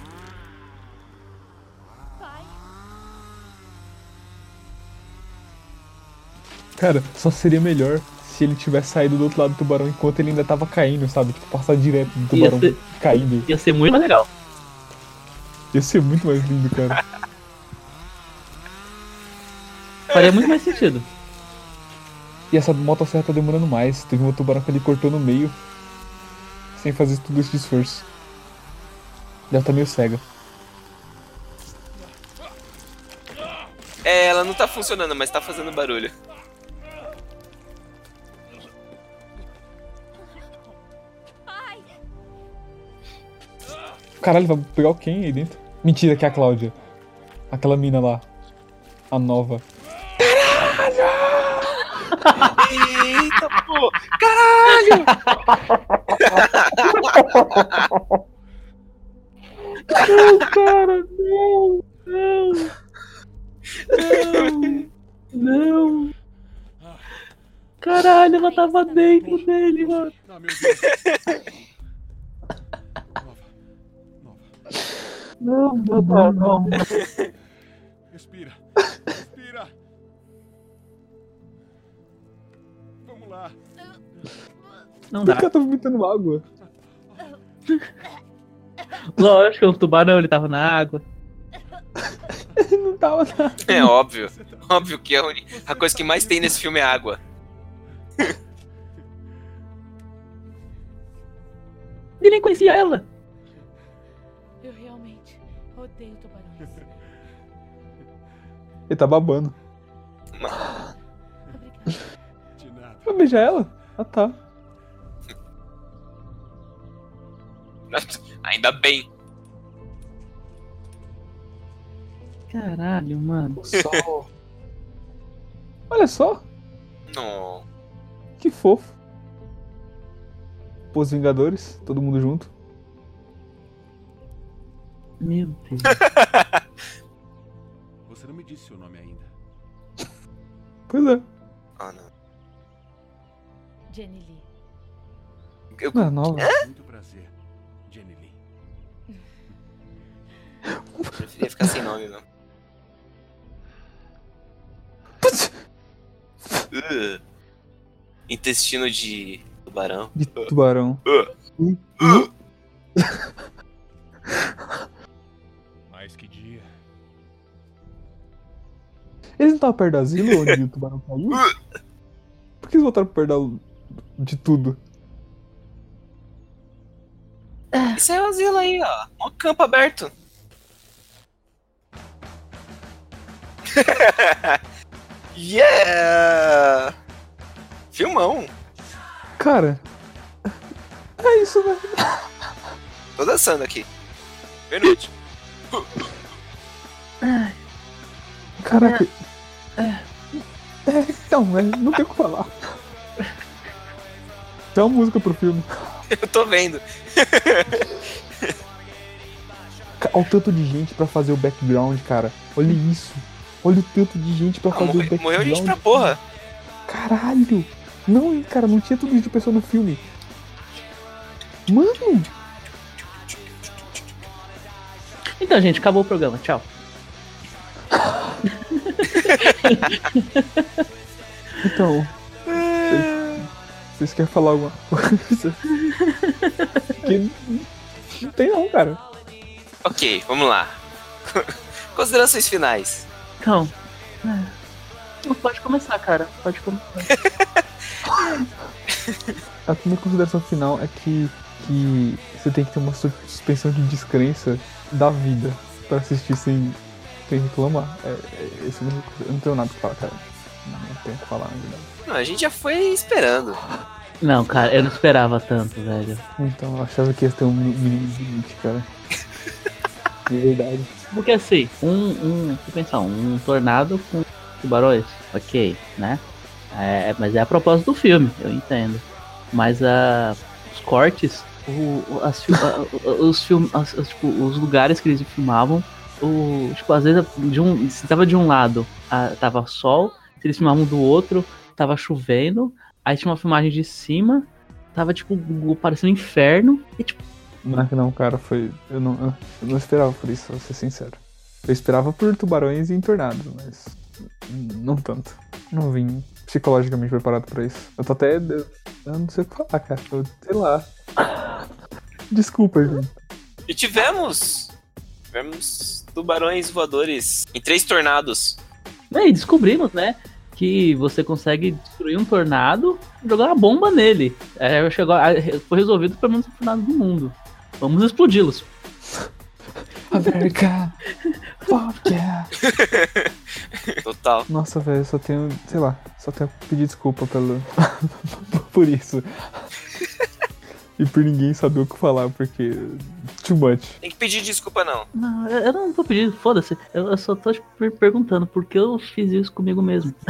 Cara, só seria melhor se ele tivesse saído do outro lado do tubarão enquanto ele ainda tava caindo, sabe? Tipo, passar direto do Ia tubarão ser- caindo. Ia ser muito mais legal. Ia ser muito mais lindo, cara. Faria muito mais sentido. E essa motosserra tá demorando mais. Teve um tubarão que ele cortou no meio. Sem fazer tudo esse esforço. Ela tá meio cega. É, ela não tá funcionando, mas tá fazendo barulho. Caralho, vai pegar o quem aí dentro? Mentira, que é a Cláudia. Aquela mina lá. A nova. Eita, pô! Caralho! Não, cara, não, não. Não. Não. Caralho, ela tava dentro dele, mano. Ah, meu Deus. Não, não, não, não. Respira. Respira. Vamos lá. Não Por dá. que ela tá vomitando água? Lógico, o tubarão ele tava na água. Ele não tava na É óbvio. Óbvio que a, uni- a coisa que mais tem nesse filme é água. Ele nem conhecia ela. Eu realmente odeio tubarões. Ele tá babando. De nada. Vai beijar ela? Ah tá. Ainda bem. Caralho, mano. Sol. Olha só, Não. que fofo. Pô, os Vingadores, todo mundo junto. Meu Deus. Você não me disse seu nome ainda. Pois é. Ah, não. Jenny Lee. Eu... Não é preferia ficar sem nome, não. Uh. Intestino de tubarão. De tubarão. Uh. Mais que dia. Eles não estavam perto do asilo onde o tubarão caiu? Por que eles voltaram perto da- de tudo? Isso é o asilo aí, ó. Um campo aberto. yeah! Filmão. Cara, é isso, né? Tô dançando aqui. Penúltimo. Caraca. É, então, é, não tem o que falar. Tem uma música pro filme. Eu tô vendo. Olha o tanto de gente pra fazer o background, cara. Olha isso. Olha o tanto de gente pra Ah, fazer o morre- background. morreu gente pra porra. Caralho! Não, cara, não tinha tudo isso de pessoa no filme. Mano! Então, gente, acabou o programa. Tchau. Então. Vocês, vocês querem falar alguma coisa? Que não tem não, cara. Ok, vamos lá. Considerações finais. Então. é. Não, Pode começar, cara. Pode começar. A minha consideração final é que, que você tem que ter uma sus- suspensão de descrença da vida pra assistir sem, sem reclamar. É, é, esse é eu não tenho nada pra falar, cara. Não, não tenho o que falar, na verdade. Não, a gente já foi esperando. Não, cara, eu não esperava tanto, velho. Então, eu achava que ia ter um mínimo de limite, cara. De verdade. Porque assim, um, um, pensar, um tornado com tubarões, ok, né? É, mas é a propósito do filme, eu entendo. Mas a, os cortes, o, as, os, film, as- tipo, os lugares que eles filmavam, o, tipo, às vezes de um, se tava de um lado, a- tava sol, se eles filmavam do outro, tava chovendo, aí tinha uma filmagem de cima, tava tipo parecendo um inferno, e tipo, Não é que não, cara, foi. Eu não, eu não esperava por isso, vou ser sincero. Eu esperava por tubarões e em tornados, mas. Não tanto. Não vim psicologicamente preparado pra isso. Eu tô até. Eu não sei o que falar, cara. Eu, sei lá. Desculpa, gente. E tivemos. Tivemos tubarões voadores em três tornados. E descobrimos, né? Que você consegue destruir um tornado e jogar uma bomba nele. É, chegou, a- foi resolvido pelo menos o tornado do mundo. Vamos explodi-los. América! Fuck yeah! Total. Nossa, velho, eu só tenho. Sei lá. Só tenho que pedir desculpa pelo. por isso. E por ninguém saber o que falar, porque. Too much. Tem que pedir desculpa, não. Não, eu não vou pedir, foda-se. Eu, só tô per- perguntando por que eu fiz isso comigo mesmo.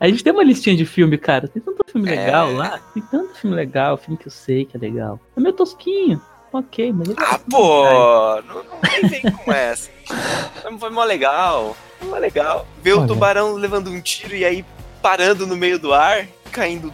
A gente tem uma listinha de filme, cara. Tem tanto filme É. legal lá. Tem tanto filme legal, filme que eu sei que é legal. É meio tosquinho. Ok, mas eu Ah, pô, não, não vem com essa. Foi, mó legal. Foi mó legal. Ver o Olha. tubarão levando um tiro e aí parando no meio do ar, caindo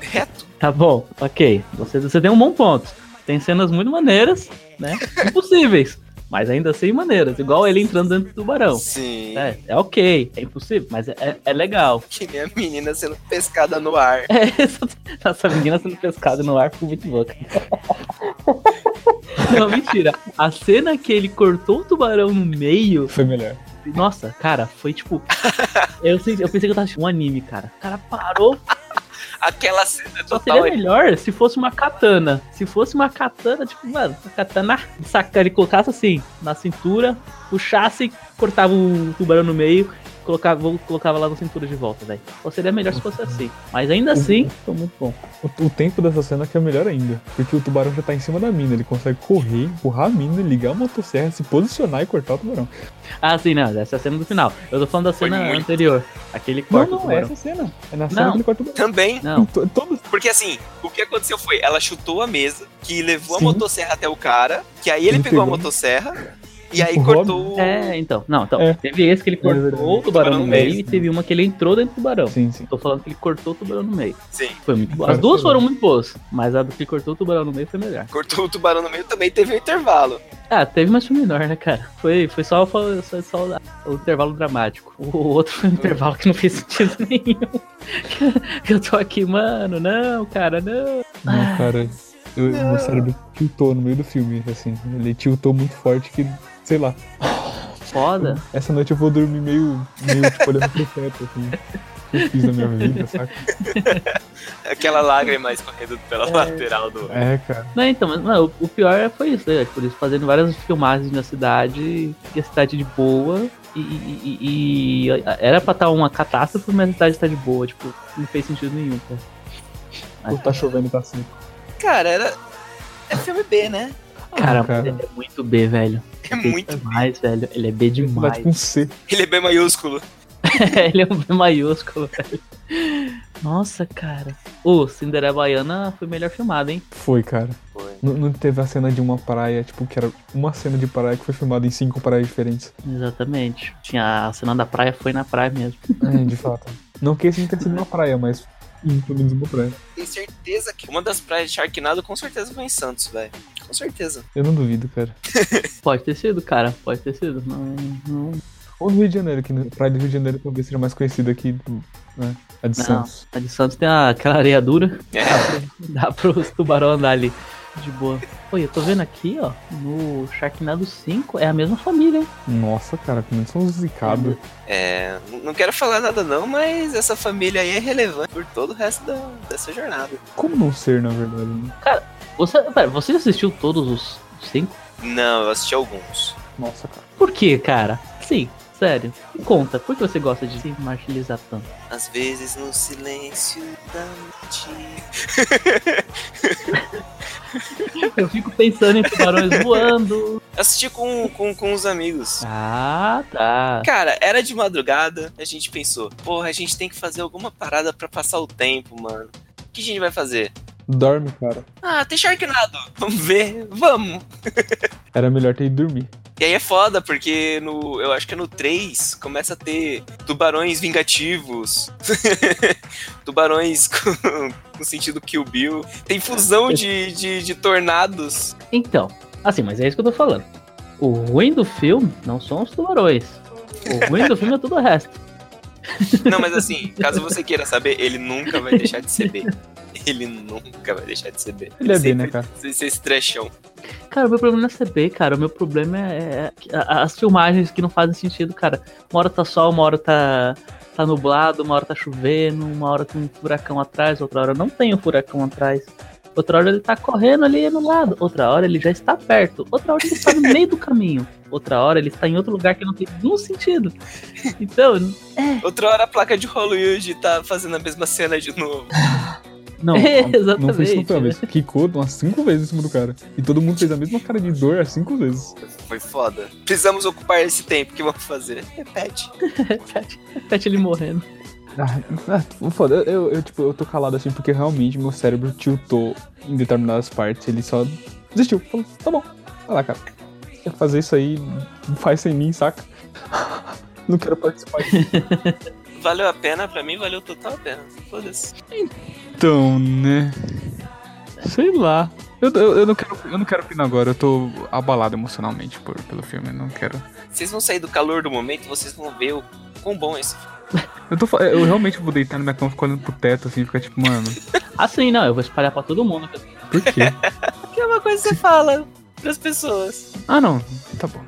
reto. Tá bom, ok. Você, você tem um bom ponto. Tem cenas muito maneiras, né? Impossíveis. Mas ainda assim maneiras. Igual ele entrando dentro do tubarão. Sim. É, é ok. É impossível, mas é, é- é legal. Que nem a menina sendo pescada no ar. É, essa, essa menina sendo pescada no ar ficou muito louca. Não, mentira. A cena que ele cortou o tubarão no meio. Foi melhor. Nossa, cara, foi tipo. Eu, senti- eu pensei que eu tava assistindo um anime, cara. O cara parou. Aquela cena Só total. seria melhor se fosse uma katana. Se fosse uma katana, tipo, mano, uma katana saca, ele colocasse assim, na cintura, puxasse, cortava o tubarão no meio, colocava, colocava lá na cintura de volta, velho. Ou seria melhor se fosse assim. Mas ainda assim, foi muito bom. O, o tempo dessa cena que é melhor ainda. Porque o tubarão já tá em cima da mina. Ele consegue correr, empurrar a mina, ligar a motosserra, se posicionar e cortar o tubarão. Ah, sim, não, essa é a cena do final. Eu tô falando da Foi cena muito. anterior. Aquele Não, corta o não, é tubarão. essa cena. É na cena Não. que ele corta o tubarão. Também. Não. To- Todos. Porque assim, o que aconteceu foi, ela chutou a mesa, que levou Sim. a motosserra até o cara, que aí ele Ele pegou a pegou. motosserra e aí Empurrou. cortou o. É, então. Não, então. É. Teve esse que ele cortou verdade. o tubarão Tubarão no meio e teve uma que ele entrou dentro do tubarão. Sim, sim. Tô falando que ele cortou o tubarão no meio. Sim. Foi muito boa. As duas foram muito boas, mas a do que cortou o tubarão no meio foi melhor. Cortou o tubarão no meio também teve um intervalo. Ah, teve mais foi menor, né, cara? Foi, foi só, foi só, só o- o intervalo dramático. O outro foi um intervalo que não fez sentido nenhum. Eu tô aqui, mano, não, cara, não. Não, cara. Eu, meu cérebro tiltou no meio do filme, assim. Ele tiltou muito forte que, sei lá. Foda. Essa noite eu vou dormir meio, meio tipo, olhando pro teto, assim. O que eu fiz na minha vida, saca? Aquela lágrima escorrendo pela lateral do. É, cara. Não, então, mas não, o, pior foi isso, né? Por isso, fazendo várias filmagens na cidade, e a cidade de boa. E, e- e- e era pra estar uma catástrofe, mas a cidade tá de boa. Tipo, não fez sentido nenhum, cara. Ou tá chovendo e tá seco. Cara, era. É filme B, né? Cara, é muito B, velho. É muito demais, velho. Ele é B demais. tipo um C. Ele é B maiúsculo. ele é um B maiúsculo, velho. Nossa, cara. Ô, Cinderela Baiana foi melhor filmado, hein? Foi, cara. Foi. Não, não teve a cena de uma praia, tipo, que era uma cena de praia que foi filmada em cinco praias diferentes. Exatamente. Tinha a cena da praia, foi na praia mesmo. É, de fato. Não que esse não tenha sido uma praia, mas pelo menos uma praia. Tenho certeza que uma das praias de Sharknado com certeza foi em Santos, velho. Com certeza. Eu não duvido, cara. Pode ter sido, cara. Pode ter sido. Não, não, Ou no Rio de Janeiro, que a praia do Rio de Janeiro talvez seja mais conhecida aqui, né? A de não. Santos. A de Santos tem a- aquela areia dura. É. Dá pros tubarão andar ali. De boa. Pô, eu tô vendo aqui, ó. No Sharknado 5 é a mesma família, hein? Nossa, cara, como são zicados. É. Não quero falar nada não, mas essa família aí é relevante por todo o resto da, dessa jornada. Como não ser, na verdade? Né? Cara, você, pera, você assistiu todos os cinco? Não, eu assisti alguns. Nossa, cara. Por que, cara? Sim, sério. Me Conta, por que você gosta de se martirizar tanto? Às vezes no silêncio da noite. Eu fico pensando em tubarões voando. Assisti com, com, com os amigos. Ah, tá. Cara, era de madrugada, a gente pensou, porra, a gente tem que fazer alguma parada pra passar o tempo, mano. O que a gente vai fazer? Dorme, cara. Ah, tem Sharknado. Vamos ver, vamos. Era melhor ter ido dormir. E aí é foda, porque no, eu acho que é no 3 começa a ter tubarões vingativos, tubarões com, com sentido Kill Bill, tem fusão de, de, de tornados. Então, assim, mas é isso que eu tô falando. O ruim do filme não são os tubarões. O ruim do filme é tudo o resto. Não, mas assim, caso você queira saber, ele nunca vai deixar de ser B. Ele nunca vai deixar de ser B. Ele é B, né, cara? vai ser esse trechão. Cara, o meu problema não é ser B, cara. O meu problema é, é as filmagens que não fazem sentido, cara. Uma hora tá sol, uma hora tá, tá nublado, uma hora tá chovendo, uma hora tem um furacão atrás, outra hora não tem um furacão atrás. Outra hora ele tá correndo ali no lado, outra hora ele já está perto, outra hora ele está no meio do caminho, outra hora ele está em outro lugar que não tem nenhum sentido. Então, Outra hora a placa de Hollywood tá fazendo a mesma cena de novo. Não, Exatamente, não fez isso uma né? vez. Quicou umas cinco vezes em cima do cara. E todo mundo fez a mesma cara de dor as cinco vezes. Foi foda. Precisamos ocupar esse tempo, o que vamos fazer? Repete. repete ele morrendo. Ah, ah, foda, eu, eu, eu, tipo, eu tô calado assim porque realmente meu cérebro tiltou em determinadas partes. Ele só desistiu. Falou, tá bom, vai lá, cara. Quer fazer isso aí, faz sem mim, saca? Não quero participar disso. Valeu a pena, pra mim valeu total a pena. Foda-se. Então, né? Sei lá. Eu, eu, eu não quero, eu não quero opinar agora, eu tô abalado emocionalmente por, pelo filme, eu não quero. Vocês vão sair do calor do momento, vocês vão ver o quão bom é esse filme. Eu, tô, eu realmente vou deitar na minha cama ficar olhando pro teto, assim, ficar tipo, mano. Assim, não, eu vou espalhar pra todo mundo. Por quê? Que é uma coisa que você fala pras pessoas. Ah, não, tá bom.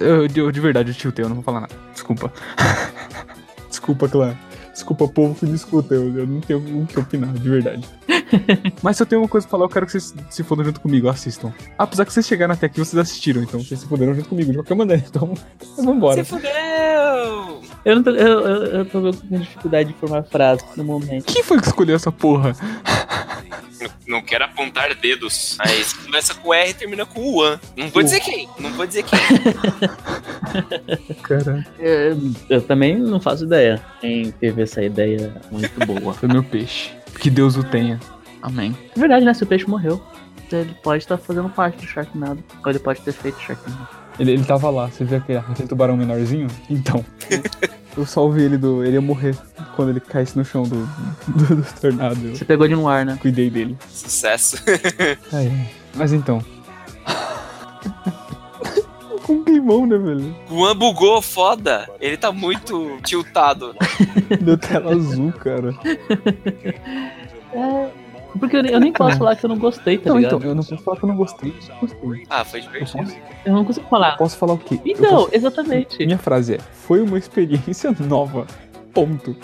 Eu, eu- eu de verdade eu tiltei, eu não vou falar nada. Desculpa. Desculpa, clã. Desculpa, povo que me escuta, eu, eu não tenho o que opinar, de verdade. Mas se eu tenho uma coisa pra falar, eu quero que vocês se fodam junto comigo, assistam. Apesar que vocês chegaram até aqui, vocês assistiram, então vocês se foderam junto comigo, de qualquer maneira. Então, vambora. Se fudeu! Eu, não tô, eu, eu, eu tô com dificuldade de formar frase no momento. Quem foi que escolheu essa porra? Não, quero apontar dedos. Mas começa com R e termina com Uan. Não vou dizer quem. Não vou dizer quem. Cara, É, eu também não faço ideia. Quem teve essa ideia muito boa. foi meu peixe. Que Deus o tenha. Amém. É verdade, né? Se o peixe morreu, ele pode estar fazendo parte do Sharknado. Ou ele pode ter feito Sharknado. Ele, ele tava lá, você viu aquele, aquele tubarão menorzinho? Então. eu salvei ele do. Ele ia morrer quando ele caísse no chão do, do, do tornado. Eu Você pegou de no ar, né? cuidei dele. Sucesso. Ai, ai. Mas então. Com um climão, né, velho? O Uan bugou foda. Ele tá muito tiltado. Deu tela azul, cara. É. Porque eu, nem- eu nem posso falar que eu não gostei, tá Não, ligado? então, eu não posso falar que eu não gostei. Eu gostei. Ah, foi divertido. Eu não consigo falar. Posso falar o quê? Eu Então, posso- exatamente. Minha frase é: foi uma experiência nova. Ponto.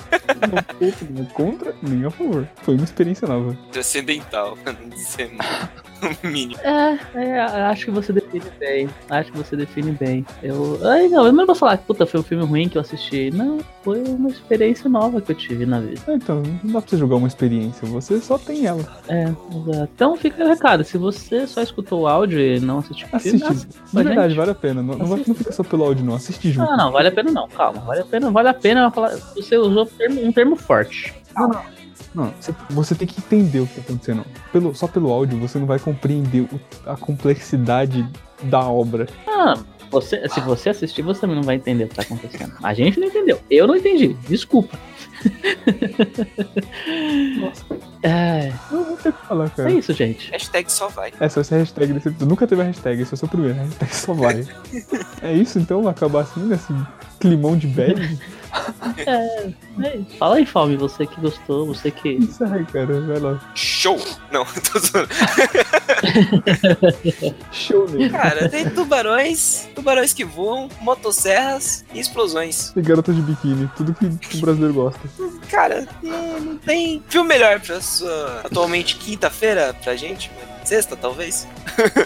Não pouco, nem contra, nem a favor. Foi uma experiência nova. Transcendental. Não dizer mínimo. É, é, acho que você define bem. Acho que você define bem. Eu. Ai, não, eu não vou falar que puta, foi um filme ruim que eu assisti. Não, foi uma experiência nova que eu tive na vida. Ah, Então, não dá pra você julgar uma experiência, você só tem ela. É, exato. Então fica o recado. Se você só escutou o áudio e não assistiu o filme, Assiste. assiste De com a verdade, gente. vale a pena. Não, não, vai- não fica só pelo áudio, não. Assiste junto. Não, não, vale a pena não. Calma, vale a pena, vale a pena falar. Você usou um termo, um termo forte. Não, não. Não, você, você tem que entender o que tá acontecendo. Pelo, só pelo áudio você não vai compreender o- a complexidade da obra. Ah, você, se você assistir, você também não vai entender o que tá acontecendo. A gente não entendeu. Eu não entendi. Desculpa. É, Não vou ter o que falar, cara. é isso, gente. Hashtag só vai. Essa vai ser a hashtag desse episódio. Nunca teve a hashtag, esse é o seu primeiro. Hashtag só vai. é isso então? Acabar assim, nesse climão de bad? É, é. Fala aí, Falme, você que gostou, você que. Isso aí, cara. Vai lá. Show! Não, tô zoando. Show, né? Cara, tem tubarões, tubarões que voam, motosserras e explosões. E garota de biquíni. Tudo que o brasileiro gosta. Cara, não, não tem filme melhor pra atualmente quinta-feira pra gente, mano. Sexta, talvez.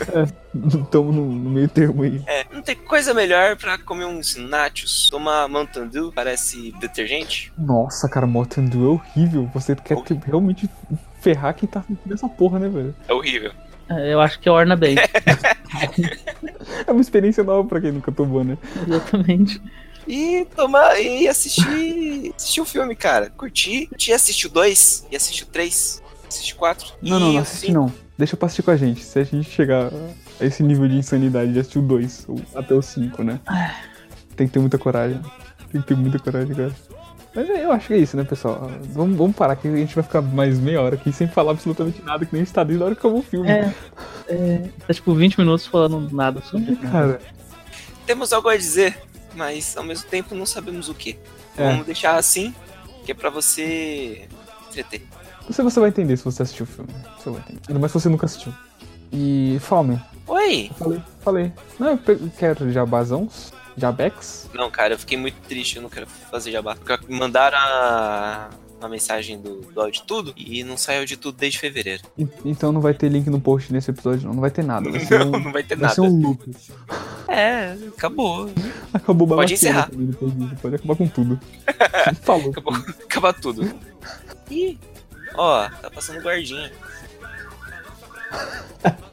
Tamo no, no meio termo aí. É, não tem coisa melhor pra comer uns nachos, tomar Mountain Dew, parece detergente. Nossa, cara, Mountain Dew é horrível. Você quer que realmente ferrar quem tá nessa porra, né, velho? É horrível. É, Eu acho que orna bem. É uma experiência nova pra quem nunca tomou, né? Exatamente. E tomar e assistir. assistir o filme, cara. Curti. Curti, assistir o 2 e assistir o 3. Assistir o 4. Não, não, não assiste não. Deixa pra assistir com a gente. Se a gente chegar a esse nível de insanidade de assistir o 2 ou até o 5, né? Tem que ter muita coragem. Tem que ter muita coragem, cara. Mas é, eu acho que é isso, né, pessoal? Vamos, vamos parar que a gente vai ficar mais meia hora aqui sem falar absolutamente nada, que nem a gente tá desde a hora que acabou o filme. É, é, tá tipo 20 minutos falando nada sobre. Cara, Temos algo a dizer, mas ao mesmo tempo não sabemos o que. É. Vamos deixar assim, que é pra você entreter. você, você vai entender se você assistiu o filme. Você vai entender. Ainda mais se você nunca assistiu. E Fome, Oi! falei, falei. Não, eu quero jabazãos, jabex. Não, cara, eu fiquei muito triste, eu não quero fazer jabá. Mandaram a, a mensagem do, do áudio tudo e não saiu de tudo desde fevereiro. Então não vai ter link no post nesse episódio, não. Não vai ter nada. Vai Não, um, não vai ter vai nada. ser um loop. É, acabou. Acabou o Pode encerrar. também disso. Pode acabar com tudo. Falou. Acabou, acabar tudo. Ih, ó, tá passando guardinha.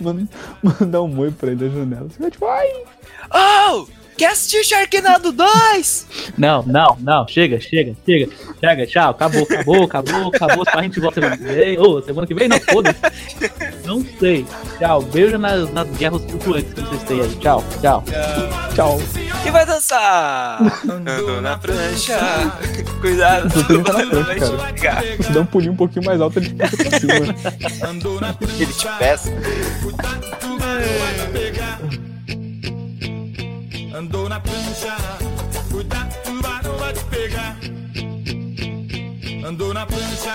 Manda, mandar um oi pra ele da janela. Você vai tipo, ai! Oh! Quer assistir Sharknado 2? Não, não, não. Chega, chega, chega. Chega, tchau. Acabou, acabou, acabou, acabou. A gente volta semana que vem. Ô, semana que vem não, foda-se. Não sei. Tchau. Beijo nas, nas guerras flutuantes que vocês têm aí. Tchau, tchau. Tchau. E vai dançar! Andou na prancha. Cuidado, te. Se der um pulinho um pouquinho mais alto, ele puxa pra cima. Ele te peça. Andou na prancha, cuidado, tubarão vai te pegar. Andou na prancha,